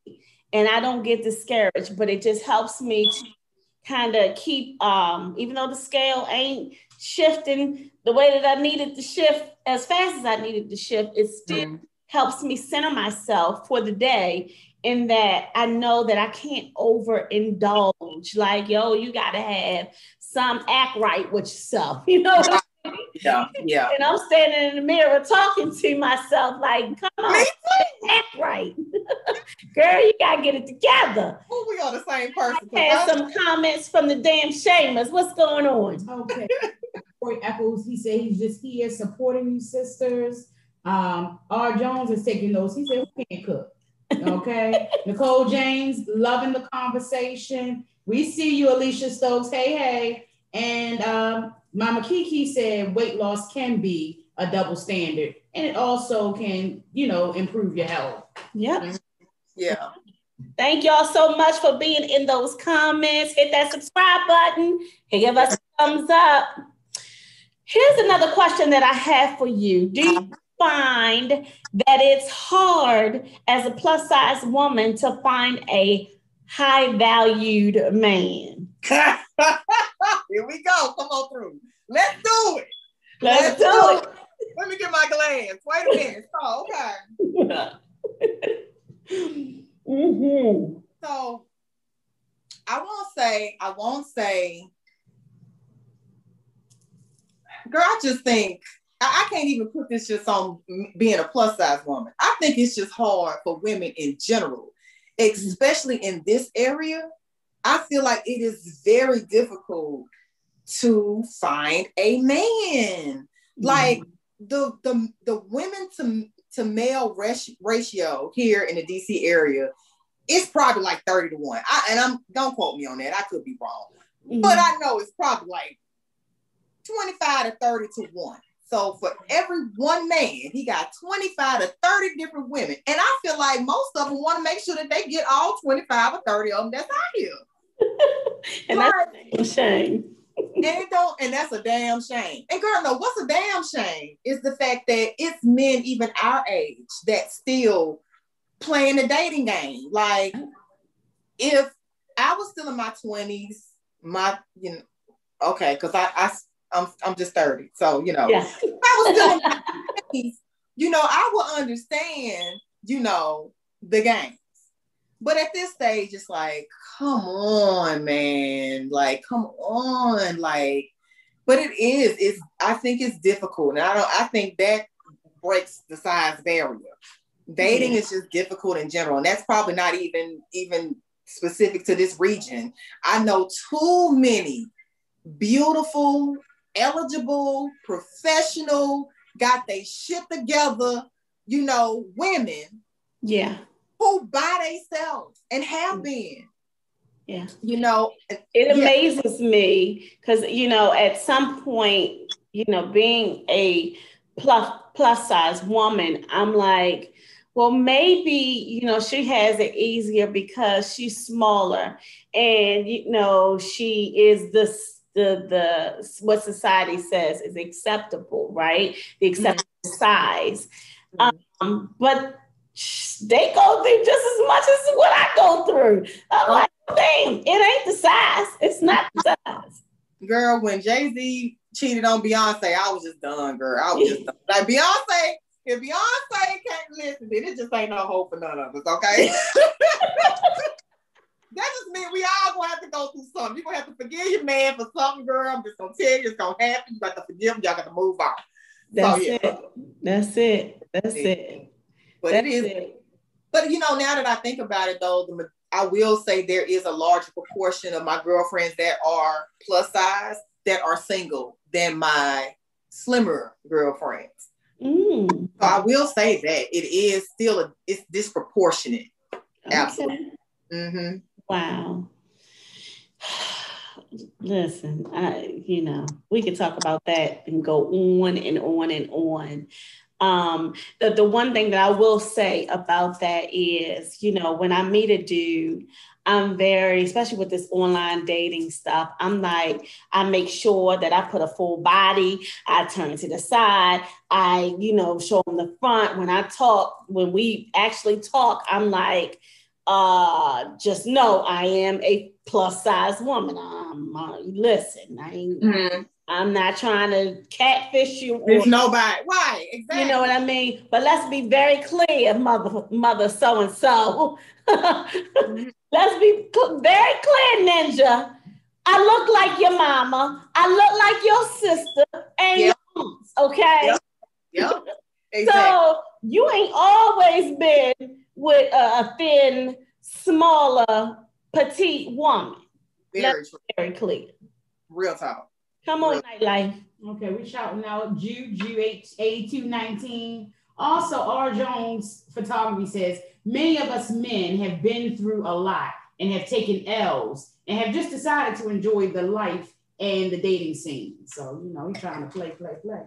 S1: and I don't get discouraged, but it just helps me to kind of keep, um, even though the scale ain't shifting the way that I needed to shift as fast as I needed to shift, it still mm. helps me center myself for the day in that I know that I can't overindulge. Like, yo, you got to have some act right with yourself. You know
S2: yeah, yeah.
S1: And I'm standing in the mirror talking to myself, like, come on, act right. Girl, you gotta get it together.
S2: Oh, we are the same person.
S1: I had some comments from the damn shamers. What's going on?
S3: Okay. Corey Eccles, he said he's just here supporting you sisters. Um, R. Jones is taking those. He said, who can't cook? Okay. Nicole James, loving the conversation. We see you, Alicia Stokes. Hey, hey. And um, Mama Kiki said weight loss can be a double standard and it also can, you know, improve your health.
S1: Yeah.
S2: Yeah.
S1: Thank y'all so much for being in those comments. Hit that subscribe button. Give us a thumbs up. Here's another question that I have for you. Do you find that it's hard as a plus size woman to find a high valued man?
S2: Here we go. Come on through. Let's do it.
S1: Let's, Let's do, do it.
S2: it. Let me get my glance. Wait a minute. Oh, okay. mm-hmm. So I won't say, I won't say, girl, I just think I, I can't even put this just on being a plus size woman. I think it's just hard for women in general, especially in this area I feel like it is very difficult to find a man. Mm-hmm. Like the the the women to to male ratio here in the DC area, it's probably like 30 to 1. I, and I'm don't quote me on that. I could be wrong. Mm-hmm. But I know it's probably like 25 to 30 to 1. So for every one man, he got 25 to 30 different women. And I feel like most of them want to make sure that they get all 25 or 30 of them that's out here.
S1: and that's a shame.
S2: And it don't, and that's a damn shame. And girl, no, what's a damn shame is the fact that it's men even our age that still playing the dating game. Like, if I was still in my 20s my you know okay because I I I'm I'm just thirty, so you know
S1: Yeah.
S2: I was still in my 20s, you know I will understand you know the games, but at this stage it's like come on man, like come on like, but it is it's I think it's difficult, and I don't I think that breaks the size barrier. Dating mm-hmm. is just difficult in general, and that's probably not even even specific to this region. I know too many beautiful, eligible, professional, got they shit together, you know, women
S1: Yeah.
S2: Who by themselves and have been,
S1: Yeah.
S2: you know,
S1: It
S2: Yeah.
S1: amazes me because you know at some point, you know, being a plus plus size woman, I'm like, well, maybe you know she has it easier because she's smaller, and you know she is the the the what society says is acceptable, right? The acceptable size.
S2: Mhm.
S1: Um, but they go through just as much as what I go through. I'm oh. like, damn, it ain't the size. It's not the size.
S2: girl, when Jay Z cheated on Beyonce, I was just done, girl. I was just done. like Beyonce. If Beyonce can't listen, then it just ain't no hope for none of us, okay? that just means we all gonna have to go through something. You're gonna have to forgive your man for something, girl. I'm just gonna tell you it's gonna happen. You got to forgive him, y'all got to move on.
S1: That's
S2: yeah.
S1: it. That's it. That's it.
S2: But it is
S1: it.
S2: But you know, now that I think about it, though, the, I will say there is a larger proportion of my girlfriends that are plus size that are single than my slimmer girlfriends.
S1: Mm.
S2: So I will say that it is still a, it's disproportionate. Absolutely.
S1: Okay.
S2: hmm
S1: Wow. Listen, I you know, we could talk about that and go on and on and on. Um, the, the one thing that I will say about that is, you know, when I meet a dude, I'm very, especially with this online dating stuff, I'm like, I make sure that I put a full body, I turn to the side, I, you know, show them the front. When I talk, when we actually talk, I'm like, uh, just know I am a plus size woman. I'm, uh, listen, I ain't, I'm not trying to catfish you. Or,
S2: There's nobody. Right. Exactly.
S1: you know what I mean? But let's be very clear, mother, mother, so and so. Let's be cl- very clear, Ninja. I look like your mama. I look like your sister and
S2: Yep.
S1: your okay?
S2: Yep. Yep. Exactly.
S1: So you ain't always been with a, a thin, smaller, petite woman.
S2: Very true.
S1: Very clear.
S2: Real talk.
S1: Come on, nightlife.
S3: Okay, we shouting out Jude, Jude 8219. Also, R. Jones Photography says many of us men have been through a lot and have taken L's and have just decided to enjoy the life and the dating scene. So, you know, he's trying to play, play, play.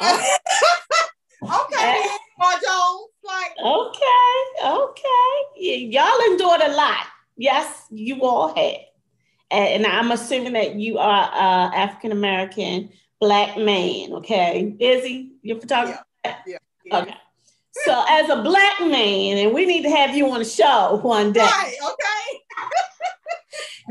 S2: okay, Paul eh. Jones. Like,
S1: Okay, okay. Y'all endured a lot. Yes, you all had. And, I'm assuming that you are uh, African American black man. Okay, Izzy, your photographer.
S2: yeah.
S1: Okay. So as a black man, and we need to have you on the show one day.
S2: Right. Okay.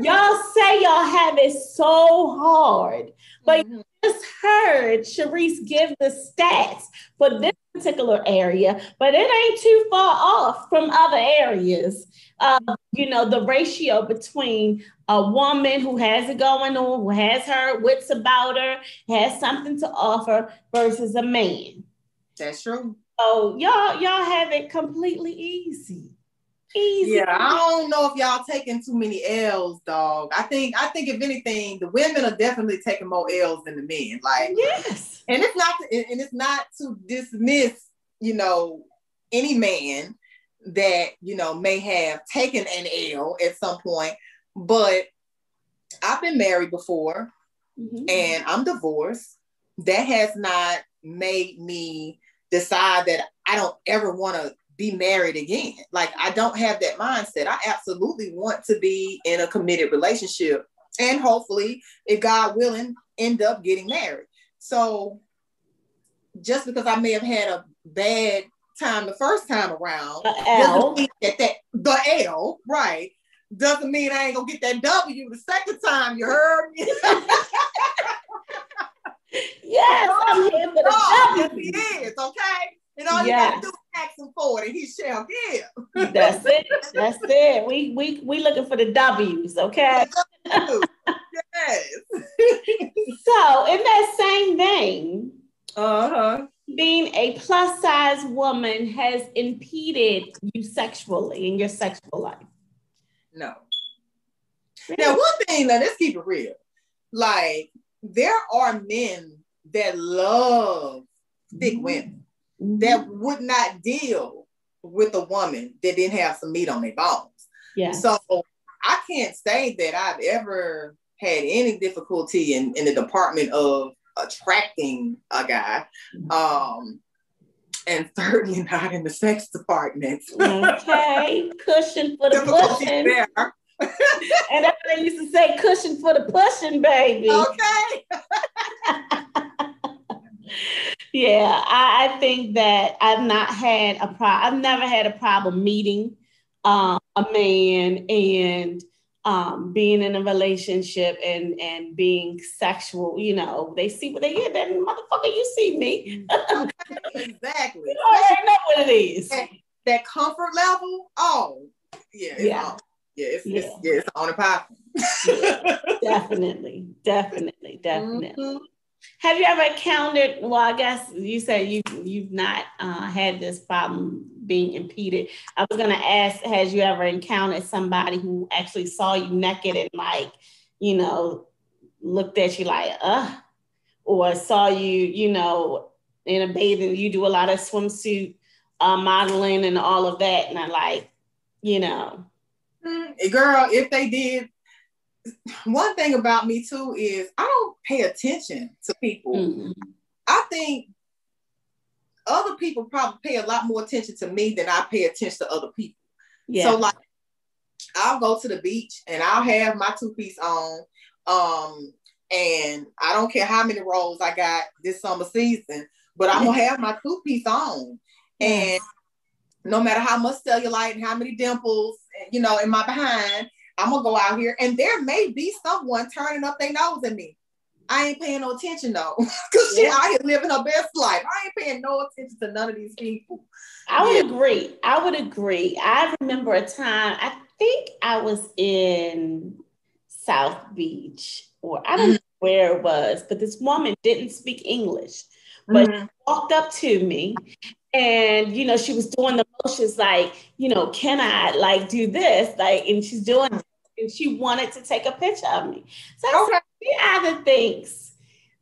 S1: Y'all say y'all have it so hard, but
S2: Mhm.
S1: just heard Sharice give the stats for this particular area, but it ain't too far off from other areas. Uh, you know, the ratio between a woman who has it going on, who has her wits about her, has something to offer, versus a man.
S2: That's true.
S1: So y'all, y'all have it completely easy. Easy.
S2: Yeah, I don't know if y'all taking too many L's, dog. I think I think if anything, the women are definitely taking more L's than the men. Like,
S1: Yes.
S2: and it's not to, and it's not to dismiss, you know, any man that you know may have taken an L at some point, but I've been married before
S1: Mhm.
S2: and I'm divorced. That has not made me decide that I don't ever want to be married again. Like I don't have that mindset. I absolutely want to be in a committed relationship and hopefully, if God willing, end up getting married. So just because I may have had a bad time the first time around,
S1: A L.
S2: doesn't mean that that the L, right, doesn't mean I ain't gonna get that W the second time. You heard me?
S1: yes, I'm here for the
S2: oh,
S1: W.
S2: he is. Okay, and all you
S1: Yes.
S2: gotta do is ask him for it, and he shall give.
S1: That's it. That's it. We we we looking for the W's, okay?
S2: yes.
S1: So in that same vein,
S2: Uh huh.
S1: being a plus size woman has impeded you sexually in your sexual life.
S2: No. Now, one thing, now let's keep it real. Like, there are men that love thick women that would not deal with a woman that didn't have some meat on their bones.
S1: yeah.
S2: So I can't say that I've ever had any difficulty in, in the department of attracting a guy. Um, and certainly not in the sex department.
S1: Okay, cushion for the pushing.
S2: there.
S1: And that's what they used to say, cushion for the pushing, baby.
S2: Okay.
S1: Yeah, I, I think that I've not had a pro. I've never had a problem meeting um, a man and um, being in a relationship and and being sexual. You know, they see what they get. Then motherfucker, you see me.
S2: exactly.
S1: You already know what it is.
S2: That comfort level, oh, yeah,
S1: Yeah.
S2: on. Yeah, it's,
S1: Yeah.
S2: It's, yeah, it's on and popping.
S1: Definitely, definitely, definitely.
S2: Mhm.
S1: Have you ever encountered? Well, I guess you said you you've not uh, had this problem being impeded. I was gonna ask, has you ever encountered somebody who actually saw you naked and like, you know, looked at you like, uh, or saw you, you know, in a bathing? You do a lot of swimsuit uh, modeling and all of that, and I like, you know,
S2: Girl, if they did, one thing about me too is I don't pay attention to people.
S1: mm,
S2: I think other people probably pay a lot more attention to me than I pay attention to other people.
S1: yeah,
S2: So like I'll go to the beach and I'll have my two piece on. Um, and I don't care how many rolls I got this summer season, but I'm gonna have my two piece on. And no matter how much cellulite and how many dimples, you know, in my behind, I'm gonna go out here and there may be someone turning up their nose at me. I ain't paying no attention though, because she
S1: Yeah.
S2: out here living her best life. I ain't paying no attention to none of these people.
S1: I would
S2: Yeah.
S1: agree. I would agree. I remember a time, I think I was in South Beach, or I don't know where it was, but this woman didn't speak English, but
S2: Mhm.
S1: walked up to me and you know she was doing the motions like you know can i like do this like and she's doing and she wanted to take a picture of me. So said, she either thinks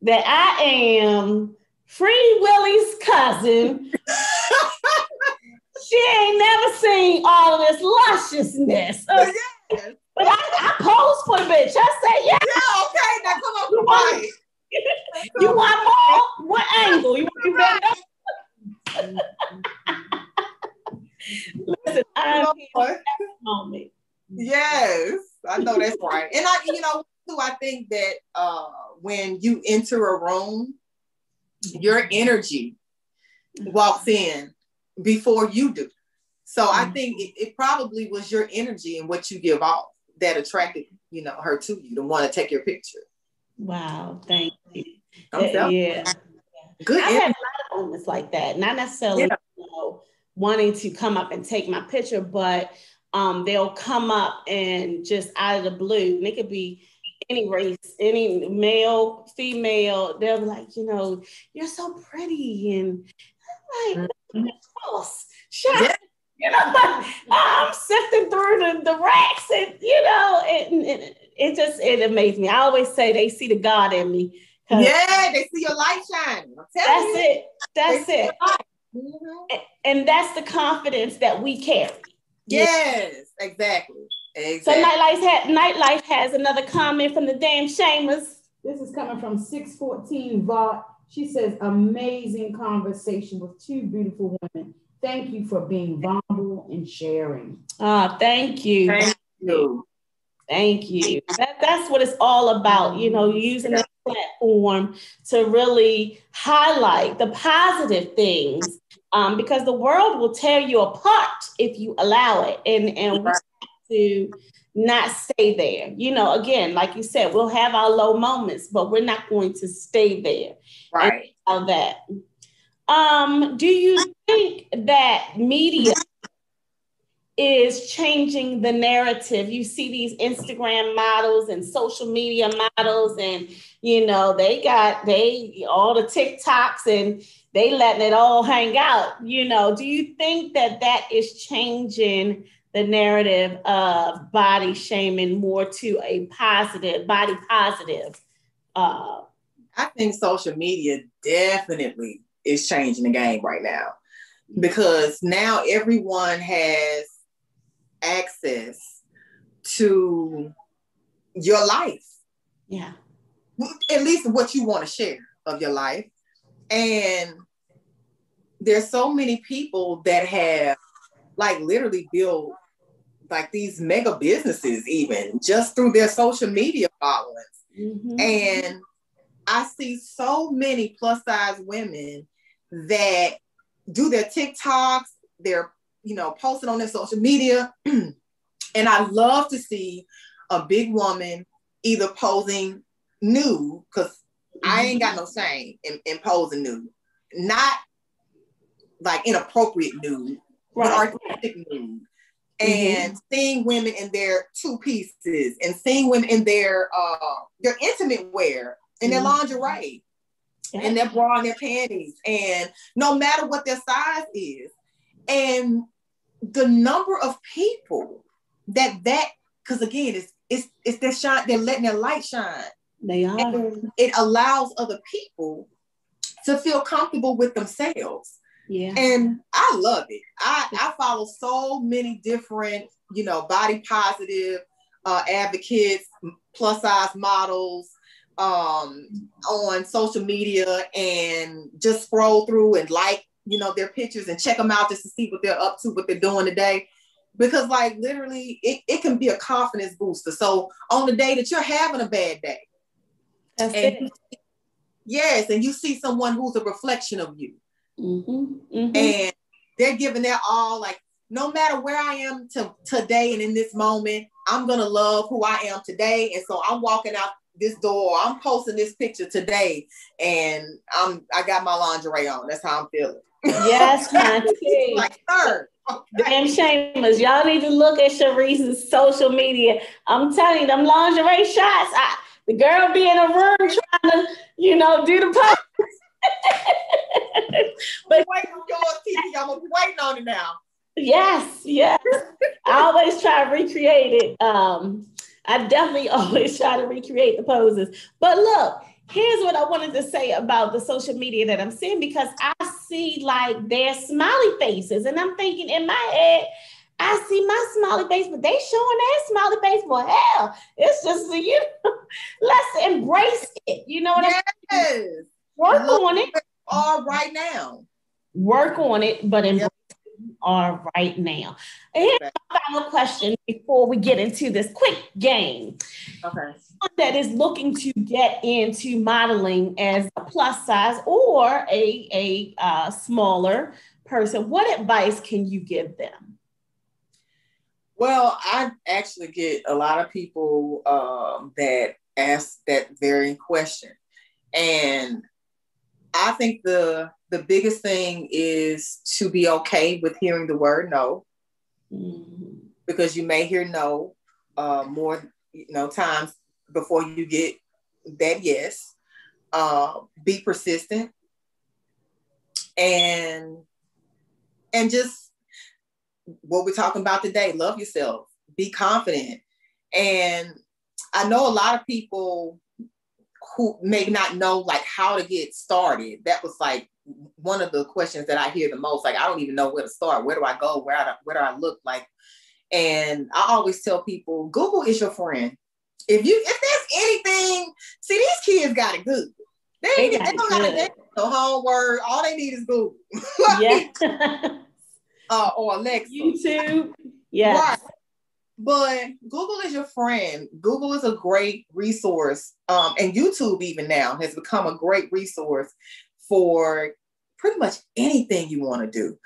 S1: that i am. Free Willy's cousin. She ain't never seen all of this lusciousness. Uh,
S2: Yes.
S1: but I, I posed for the bitch. I said yeah.
S2: Yeah, okay, now come on,
S1: You want- you want more? What angle? You want you better listen i'm here moment
S2: Yes, I know that's right. And I, you know, too, I think that uh, when you enter a room, your energy walks in before you do. So I
S1: Mhm.
S2: think it, it probably was your energy and what you give off that attracted, you know, her to you to want to take your picture.
S1: Wow, thank you. Uh, yeah,
S2: Good
S1: I've had a lot of moments like that. Not necessarily
S2: Yeah.
S1: you know, wanting to come up and take my picture, but um, they'll come up and just out of the blue, and it could be any race, any male, female. They'll be like, you know, you're so pretty, and I'm like,
S2: Mhm.
S1: close, shut
S2: Yeah.
S1: you know, I'm sifting through the, the racks and, you know, it, it, it just, it amazed me. I always say they see the God in me.
S2: Yeah, they see your light. I'm
S1: That's
S2: telling you.
S1: it. That's
S2: They
S1: it.
S2: light. Mhm.
S1: And that's the confidence that we carry.
S2: Yes, exactly.
S1: So
S2: Exactly.
S1: Nightlife, ha- Nightlife has another comment from the damn shamers.
S3: This is coming from 614 Vault. She says, amazing conversation with two beautiful women. Thank you for being vulnerable and sharing.
S1: Ah, thank you.
S2: Thank you.
S1: Thank you. That, that's what it's all about, you know, using this platform to really highlight the positive things um, because the world will tear you apart if you allow it. And, and we have to not stay there. You know, again, like you said, we'll have our low moments, but we're not going to stay there.
S2: Right.
S1: Of that. Um, do you think that media is changing the narrative? You see these Instagram models and social media models, and you know, they got they all the TikToks and they letting it all hang out. You know, do you think that that is changing the narrative of body shaming more to a positive, body positive. Uh,
S2: I think social media definitely is changing the game right now because now everyone has access to your life.
S1: Yeah.
S2: At least what you want to share of your life. And there's so many people that have like literally built like these mega businesses even just through their social media followings. Mm-hmm. And I see so many plus size women that do their TikToks, they're, you know, posting on their social media. and I love to see a big woman either posing nude, because mm-hmm. I ain't got no shame in, in posing nude, not like inappropriate nude, right. artistic nude and mm-hmm. seeing women in their two pieces and seeing women in their uh their intimate wear and their mm-hmm. lingerie yeah. and their bra and their panties and no matter what their size is and the number of people that that because again it's it's it's their shine they're letting their light shine
S1: they are
S2: and it allows other people to feel comfortable with themselves
S1: yeah.
S2: And I love it. I, I follow so many different, you know, body positive uh, advocates, plus size models um, on social media and just scroll through and like, you know, their pictures and check them out just to see what they're up to, what they're doing today. Because like literally it, it can be a confidence booster. So on the day that you're having a bad day,
S1: That's and
S2: it. yes, and you see someone who's a reflection of you
S1: Mm-hmm. Mm-hmm.
S2: And they're giving their all, like, no matter where I am to today and in this moment, I'm gonna love who I am today. And so I'm walking out this door, I'm posting this picture today, and I'm I got my lingerie on. That's how I'm feeling.
S1: Yes,
S2: like third.
S1: Okay. Damn shameless. Y'all need to look at Sharice's social media. I'm telling you, them lingerie shots. I, the girl be in a room trying to, you know, do the post.
S2: but waiting on yours, TV. I'm gonna be waiting on it now.
S1: Yes, yes. I always try to recreate it. Um, I definitely always try to recreate the poses. But look, here's what I wanted to say about the social media that I'm seeing because I see like their smiley faces, and I'm thinking in my head, I see my smiley face, but they showing their smiley face. Well, hell, it's just you know, let's embrace it. You know what
S2: yes.
S1: I mean? Work on it.
S2: Are right now.
S1: Work on it, but embrace yep. are right now. And here's okay. my final question before we get into this quick game.
S2: Okay.
S1: That is looking to get into modeling as a plus size or a, a uh, smaller person, what advice can you give them?
S2: Well, I actually get a lot of people um, that ask that very question. And I think the the biggest thing is to be okay with hearing the word no, mm-hmm. because you may hear no uh, more, you know, times before you get that yes. Uh, be persistent and and just what we're talking about today. Love yourself. Be confident. And I know a lot of people who may not know like how to get started. That was like one of the questions that I hear the most. Like, I don't even know where to start. Where do I go? Where do, where do I look like? And I always tell people, Google is your friend. If you if there's anything, see these kids got it good. They, they, they don't got to no homework. All they need is Google.
S1: yeah.
S2: uh, or Alexa.
S1: YouTube. Yeah. Right.
S2: But Google is your friend. Google is a great resource. Um, and YouTube, even now, has become a great resource for pretty much anything you want to do.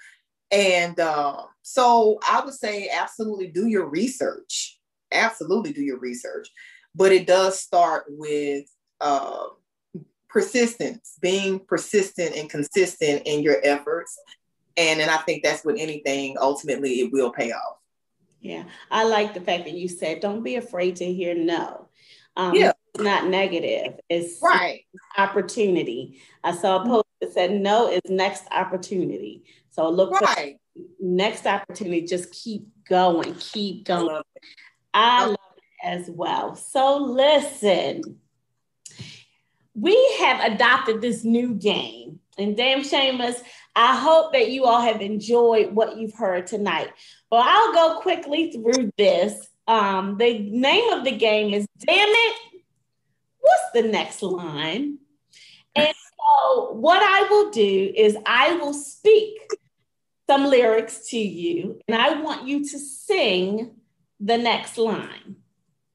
S2: And uh, so I would say, absolutely do your research. absolutely do your research. But it does start with uh, persistence, being persistent and consistent in your efforts. And then I think that's what anything, ultimately, it will pay off.
S1: Yeah, I like the fact that you said, don't be afraid to hear no. Um,
S2: Yeah.
S1: It's not negative, it's
S2: Right.
S1: opportunity. I saw a post that said, no is next opportunity. So look for
S2: Right.
S1: next opportunity, just keep going, keep
S2: I
S1: going.
S2: love it.
S1: I love it as well. So listen, we have adopted this new game. And damn shameless, I hope that you all have enjoyed what you've heard tonight. Well, I'll go quickly through this. Um, the name of the game is Damn It, What's the Next Line? And so, what I will do is I will speak some lyrics to you, and I want you to sing the next line.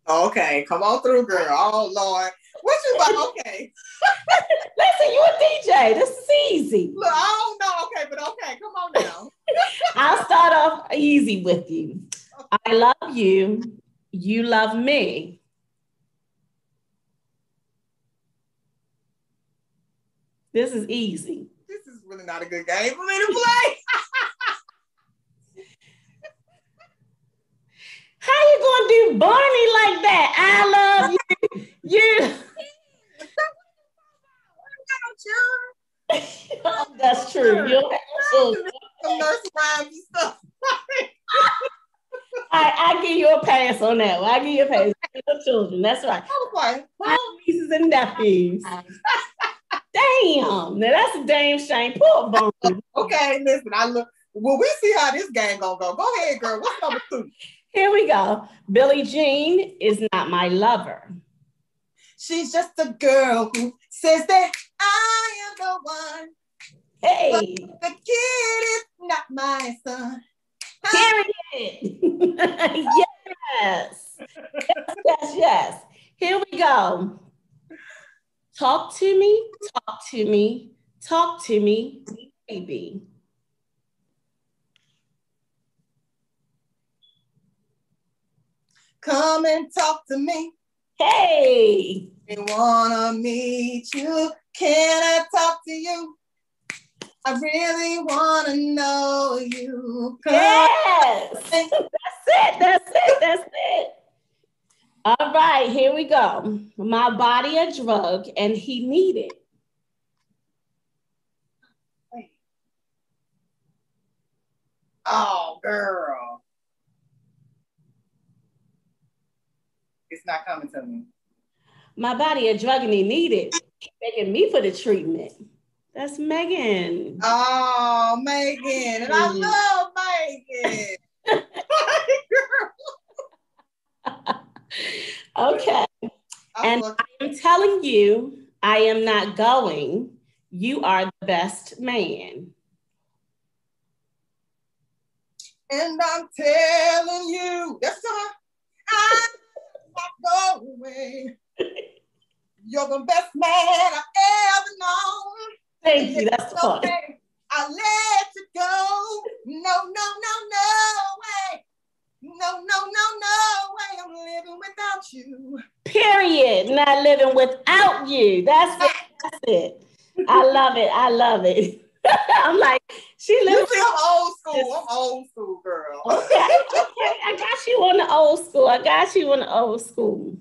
S2: Okay, come on through, girl. Oh Lord. What you about? Okay.
S1: Listen, you a DJ. This is easy.
S2: Look, I don't know. Okay, but okay, come on now.
S1: I'll start off easy with you. I love you. You love me. This is easy.
S2: This is really not a good game for me to play.
S1: How you gonna do Barney like that? I love you. You. That's true. You'll have children.
S2: Some rhymes stuff.
S1: I, I give you a pass on that. I give you a pass. Your children. That's right.
S2: I was like,
S1: My
S2: huh?
S1: nieces and nephews. Damn. Now that's a damn shame. Poor Barney.
S2: Okay, listen, I look. Well, we see how this game gonna go. Go ahead, girl. What's number two?
S1: Here we go. Billie Jean is not my lover.
S2: She's just a girl who says that I am the one.
S1: Hey,
S2: The kid is not my son.
S1: period. yes. Yes, yes, yes. Here we go. Talk to me, talk to me, talk to me, baby.
S2: Come and talk to me.
S1: Hey,
S2: We wanna meet you. Can I talk to you? I really wanna know you.
S1: Yes. That's it, that's it, that's it. All right, here we go. My body a drug and he needed.
S2: Oh, girl. Not coming to me.
S1: My body a drug and he needed. Begging me for the treatment. That's Megan.
S2: Oh, Megan. And I love Megan.
S1: Okay. And I'm telling you, I am not going. You are the best man.
S2: and I'm telling you, that's all. I'm not going. You're the best man I've ever known.
S1: Thank you. That's the part.
S2: Okay, I let you go. No, no, no, no way. No, no, no, no way. I'm living without you.
S1: Period. Not living without you. That's it. That's it. I love it. I love it. I'm like, she
S2: You
S1: lives.
S2: I'm old school. I'm old school, girl.
S1: Okay, okay. I got you on the old school. I got you on the old school.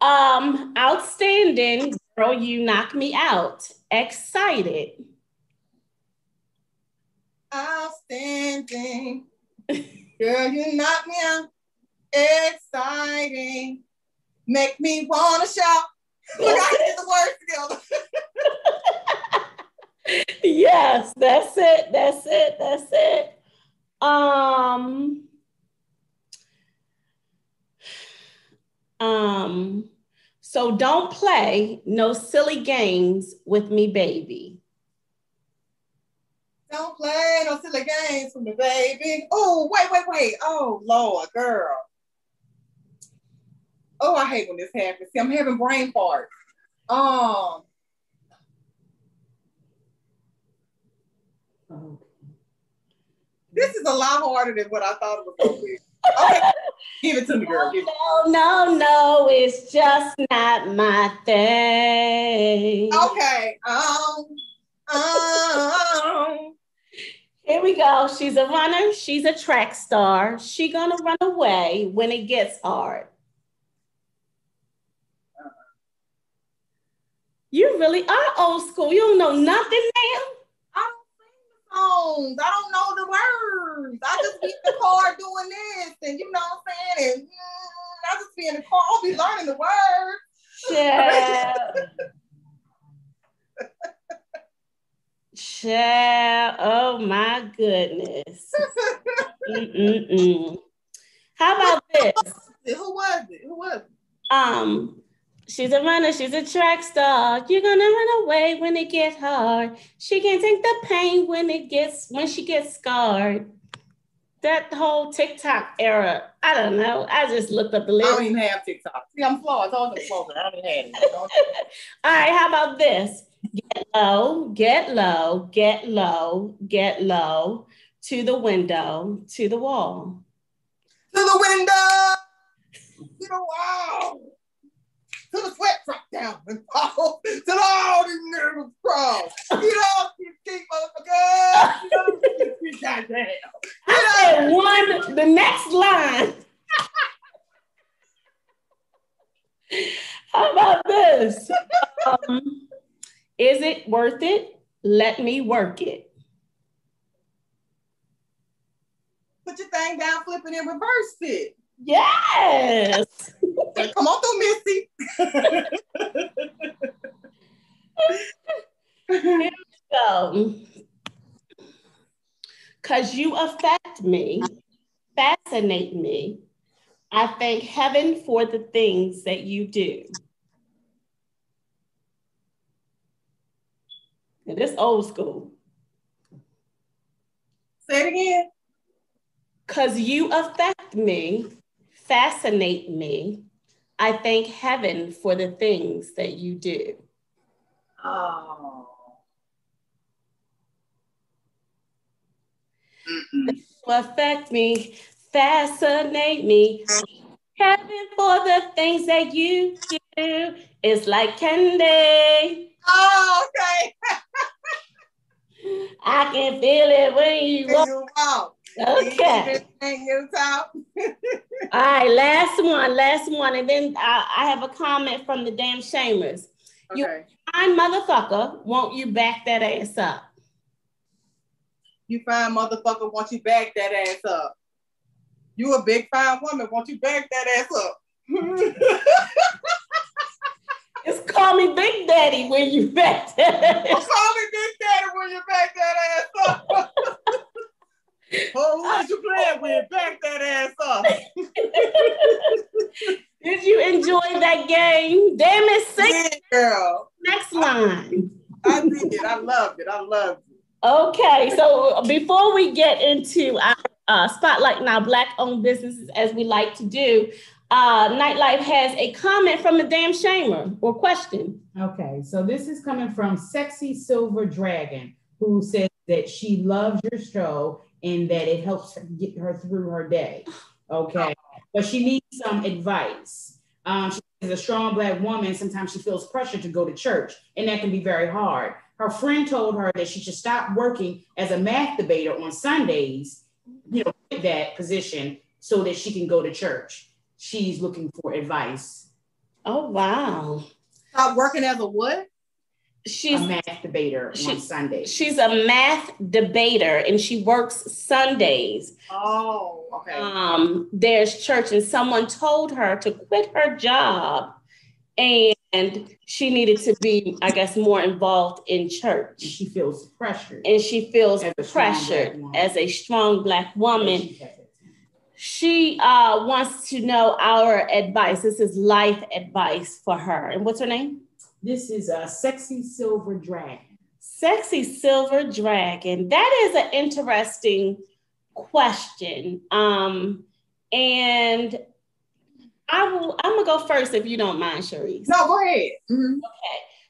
S1: Um, outstanding, girl. You knock me out. Excited.
S2: Outstanding. Girl, you knock me out. Exciting. Make me wanna shout. Look, I get the words together.
S1: yes, that's it. That's it. That's it. Um, um, so don't play no silly games with me, baby.
S2: Don't play no silly games with me, baby. Oh, wait, wait, wait. Oh, Lord, girl. Oh, I hate when this happens. See, I'm having brain farts. Um, this is a lot harder than what I thought it was going to be. Okay, Give it to me, girl.
S1: No, no, no, it's just not my thing.
S2: Okay. Um. Um.
S1: Here we go. She's a runner. She's a track star. She gonna run away when it gets hard. You really are old school. You don't know nothing, ma'am.
S2: I don't sing the songs. I don't know the words. I just be in the car doing this, and you know what I'm saying. And mm, I just be in the car. I'll be learning the words.
S1: Yeah. Child, oh my goodness. Mm-mm-mm. How about this?
S2: Who was it? Who was it?
S1: Um, she's a runner, she's a track star. You're gonna run away when it gets hard. She can take the pain when it gets when she gets scarred. That whole TikTok era, I don't know. I just looked up the
S2: list.
S1: I
S2: don't even have TikTok. See, I'm flawed. I told you I'm flawed. I don't even have it.
S1: All right, how about this? Get low, get low, get low, get low to the window, to the wall.
S2: To the window. To the wall. To the sweat drop down and fall. To the all these nerves crawl. Get off your feet, motherfucker. Get off your feet, goddamn.
S1: I said one, the next line. How about this? Um, is it worth it? Let me work it.
S2: Put your thing down, flip it, and reverse it.
S1: Yes.
S2: Come on through, Missy.
S1: So, because you affect me, fascinate me, I thank heaven for the things that you do. And this old school.
S2: Say it again.
S1: Because you affect me, fascinate me, I thank heaven for the things that you do.
S2: Oh.
S1: You affect me, fascinate me. Heaven for the things that you do. It's like candy.
S2: Oh, okay.
S1: I can feel it when you walk. Okay.
S2: Top.
S1: All right, last one, last one. And then I, I have a comment from the damn shamers. You- Fine motherfucker, won't you back that ass up?
S2: You fine motherfucker, won't you back that ass up. You a big fine woman, won't you back that ass up.
S1: It's call me Big Daddy when you back that
S2: Call
S1: ass.
S2: me Big Daddy when you back that ass up. oh, who who is you playing with? Back that ass up.
S1: Did you enjoy that game? Damn it, sing
S2: Yeah, girl.
S1: next line.
S2: I did it. I loved it. I loved it.
S1: Okay, so before we get into our uh, spotlight now black owned businesses as we like to do, uh, Nightlife has a comment from the damn shamer or question.
S3: Okay, so this is coming from Sexy Silver Dragon, who says that she loves your show and that it helps her get her through her day. Okay, but she needs some advice. Um, she is a strong black woman. Sometimes she feels pressure to go to church, and that can be very hard. Her friend told her that she should stop working as a math debater on Sundays, you know, with that position so that she can go to church. She's looking for advice.
S1: Oh wow.
S2: Stop working as a what?
S1: She's
S3: a math debater
S1: she-
S3: on Sunday.
S1: she's a math debater and she works Sundays.
S2: Oh, okay.
S1: Um, there's church and someone told her to quit her job and she needed to be, I guess, more involved in
S3: and
S1: church.
S3: she feels pressured.
S1: And she feels
S3: As a strong black
S1: pressured as a strong black woman.
S3: She.
S1: She uh, wants to know our advice. This is life advice for her. And what's her name?
S3: This is a sexy silver dragon.
S1: Sexy Silver Dragon. That is an interesting question. Um, and I will, I'm gonna go first if you don't mind, Cherise.
S2: no, go ahead. Mhm.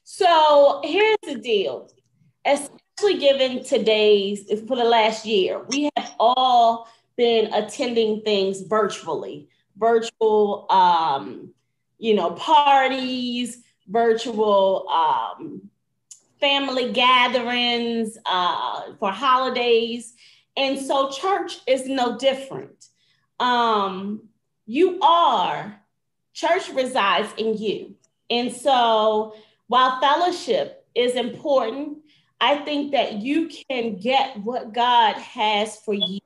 S1: So here's the deal. Especially given today's, for the last year, we have all been attending things virtually. virtual, um, you know, parties, virtual um, family gatherings uh, for holidays. And so church is no different. Um, you are, church resides in you. And so while fellowship is important, I think that you can get what God has for you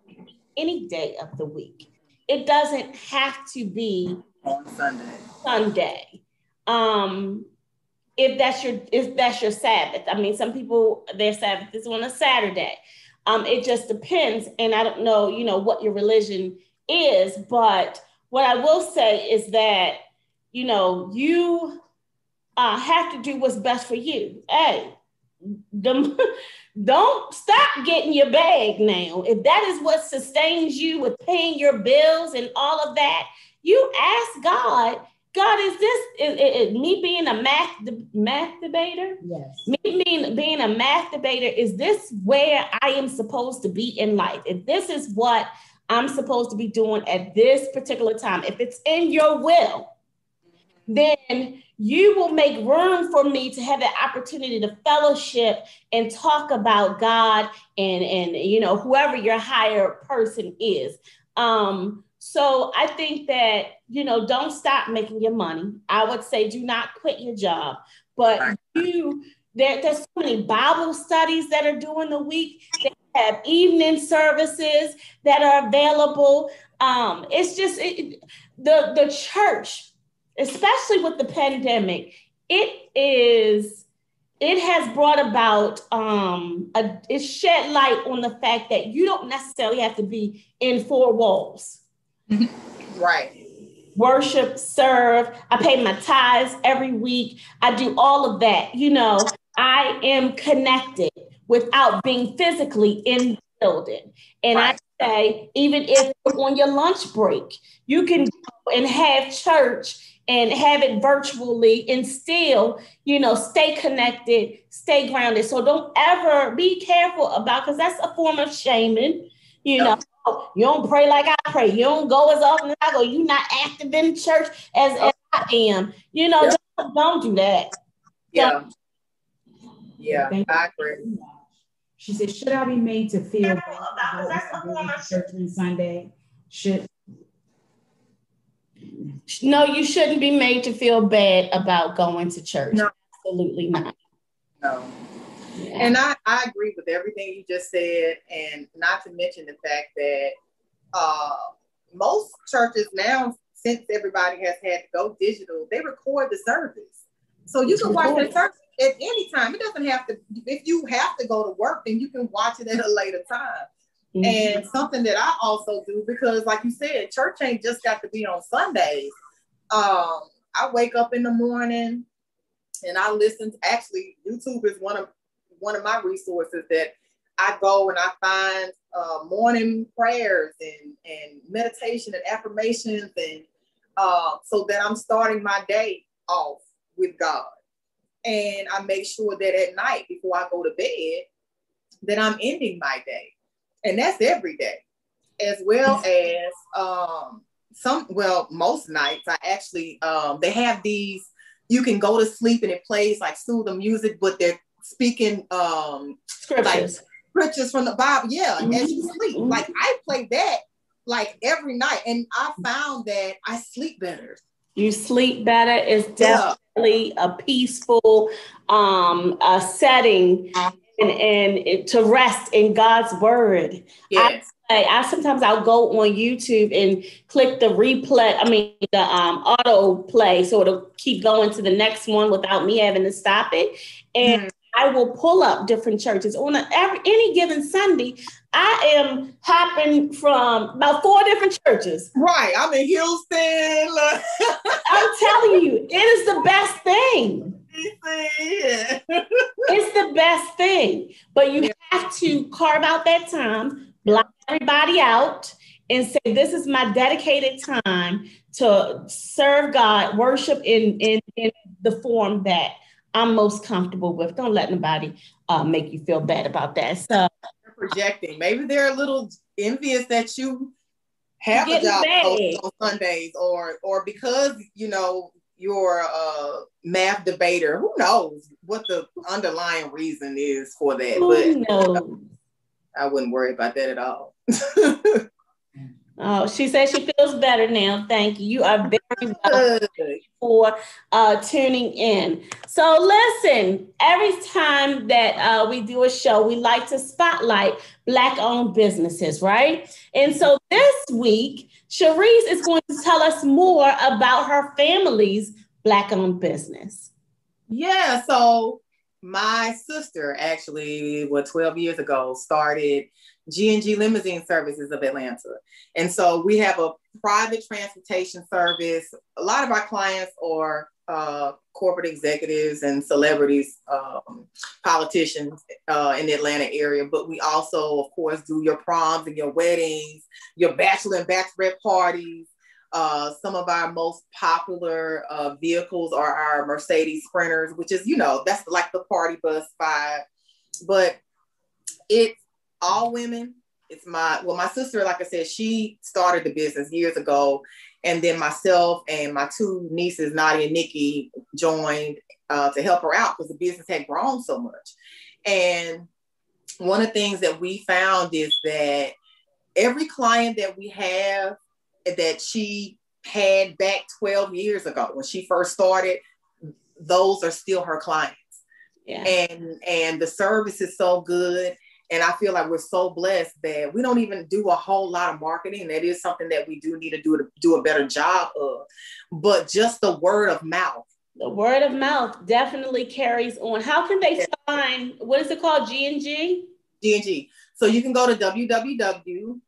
S1: any day of the week. It doesn't have to be
S2: on Sunday.
S1: Sunday. Um, if that's your if that's your Sabbath. I mean, some people their Sabbath is on a Saturday. Um, it just depends, and I don't know, you know, what your religion is, but what I will say is that you know you uh, have to do what's best for you. Hey, don't stop getting your bag now. If that is what sustains you with paying your bills and all of that, you ask God. God, is this is, is, is me being a math math debater?
S3: Yes.
S1: Me being being a math debater, is this where I am supposed to be in life? If this is what I'm supposed to be doing at this particular time, if it's in your will, then you will make room for me to have that opportunity to fellowship and talk about God and and you know whoever your higher person is. Um, so I think that you know don't stop making your money. I would say do not quit your job, but you there, there's so many Bible studies that are during the week. They have evening services that are available. Um, it's just it, the the church especially with the pandemic, it is it has brought about um a, it shed light on the fact that you don't necessarily have to be in four walls.
S2: Right.
S1: Worship, serve. I pay my tithes every week. I do all of that. You know, I am connected without being physically in the building. And right. I say, even if you're on your lunch break, you can go and have church and have it virtually and still, you know, stay connected, stay grounded. So don't ever be careful about because that's a form of shaming, you know. You don't pray like I pray. You don't go as often as I go. You're not active in church as, as I am. You know, don't, don't do that.
S2: Yeah. Don't. Yeah, I agree.
S3: She said, "Should I be made to feel about church on Sunday? Should
S1: no, you shouldn't be made to feel bad about going to church. No. Absolutely not.
S2: No. And I, I agree with everything you just said, and not to mention the fact that uh, most churches now, since everybody has had to go digital, they record the service. So you can watch the service at any time. It doesn't have to, if you have to go to work, then you can watch it at a later time. Mm-hmm. And something that I also do because, like you said, church ain't just got to be on Sundays. Um, I wake up in the morning and I listen. To, actually, YouTube is one of one of my resources that I go and I find uh, morning prayers and and meditation and affirmations and uh, so that I'm starting my day off with God. And I make sure that at night before I go to bed, that I'm ending my day and that's every day, as well as um, some. Well, most nights I actually um, they have these. You can go to sleep and it plays like soothing music, but they're speaking um,
S1: scriptures.
S2: Like, scriptures from the Bible. Yeah, mm-hmm. as you sleep, mm-hmm. like I play that like every night, and I found that I sleep better.
S1: You sleep better. It's definitely yeah. a peaceful um, a setting and, and to rest in God's word.
S2: Yes.
S1: I, I sometimes I'll go on YouTube and click the replay, I mean the um, auto play, so it'll keep going to the next one without me having to stop it. And mm-hmm. I will pull up different churches on a, every any given Sunday. I am hopping from about four different churches.
S2: Right, I'm in Houston.
S1: I'm telling you, it is the best thing it's the best thing. But you have to carve out that time, block everybody out, and say, This is my dedicated time to serve God, worship in, in, in the form that I'm most comfortable with. Don't let nobody uh, make you feel bad about that. So
S2: they're projecting. Maybe they're a little envious that you have a job on, Sundays, or or because you know you're a math debater. Who knows what the underlying reason is for that?
S1: Who but knows?
S2: I wouldn't worry about that at all.
S1: Oh, she says she feels better now. Thank you. You are very welcome for uh, tuning in. So, listen, every time that uh, we do a show, we like to spotlight Black owned businesses, right? And so this week, Cherise is going to tell us more about her family's Black owned business.
S2: Yeah. So, my sister actually, what, 12 years ago, started G&G Limousine Services of Atlanta. And so we have a private transportation service. A lot of our clients are uh, corporate executives and celebrities, um, politicians uh, in the Atlanta area. But we also, of course, do your proms and your weddings, your bachelor and bachelorette parties. Uh, some of our most popular uh, vehicles are our Mercedes Sprinters, which is, you know, that's like the party bus vibe. But it's all women. It's my well, my sister, like I said, she started the business years ago, and then myself and my two nieces, Nadia and Nikki, joined uh, to help her out because the business had grown so much. And one of the things that we found is that every client that we have that she had back 12 years ago when she first started, those are still her clients. Yeah. And and the service is so good and I feel like we're so blessed that we don't even do a whole lot of marketing. That is something that we do need to do to do a better job of. But just the word of mouth.
S1: The word of mouth definitely carries on. How can they find what is it called? G and G?
S2: G and G. So you can go to www.g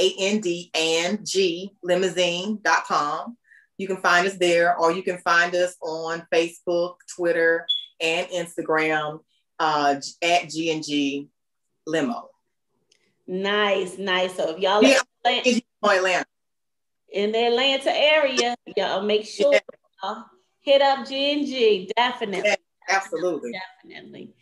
S2: and d and g limousine.com. You can find us there, or you can find us on Facebook, Twitter, and Instagram uh, at G and G limo.
S1: Nice, nice. So if y'all
S2: yeah, in Atlanta.
S1: in the Atlanta area, y'all make sure yeah. y'all hit up G and G. Definitely. Yeah,
S2: absolutely.
S1: Definitely.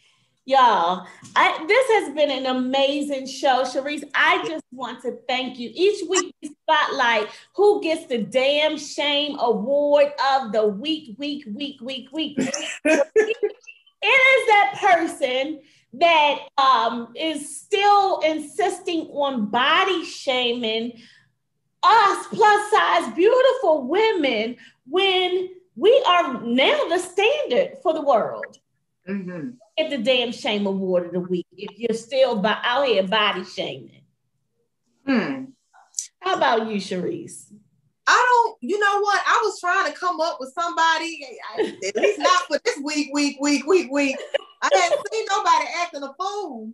S1: Y'all, I, this has been an amazing show. Cherise, I just want to thank you. Each week we spotlight who gets the damn shame award of the week, week, week, week, week. it is that person that um, is still insisting on body shaming us plus size beautiful women when we are now the standard for the world. Mm-hmm. Get the damn shame award of the week if you're still by, out here body shaming. Hmm. How about you, Cherise?
S2: I don't, you know what? I was trying to come up with somebody, at least not for this week, week, week, week, week. I hadn't seen nobody acting a fool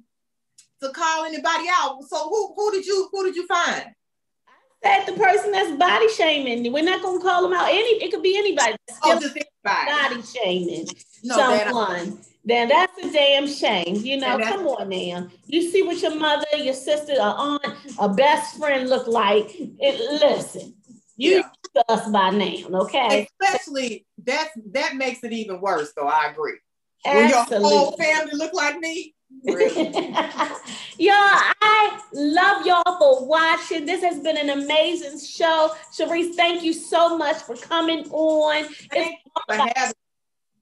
S2: to call anybody out. So who who did you who did you find?
S1: I said the person that's body shaming. We're not gonna call them out. Any it could be anybody.
S2: Oh, just anybody.
S1: Body shaming no, someone. Then that's a damn shame. You know, come on now. You see what your mother, your sister, a aunt, a best friend look like. It, listen, you yeah. us by name, okay?
S2: Especially that's that makes it even worse, though. I agree. Absolutely. When your whole family look like me. Really?
S1: y'all, I love y'all for watching. This has been an amazing show. Cherise, thank you so much for coming on.
S2: Thank it's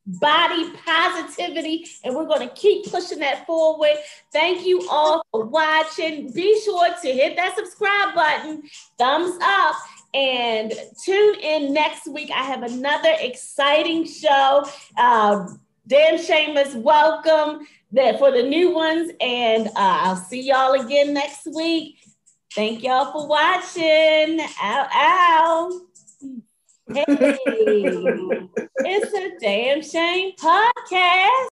S1: body positivity, and we're going to keep pushing that forward. Thank you all for watching. Be sure to hit that subscribe button, thumbs up, and tune in next week. I have another exciting show. Uh, Damn Shameless, welcome that for the new ones. And uh, I'll see y'all again next week. Thank y'all for watching. Ow, ow. Hey, it's a damn shame podcast.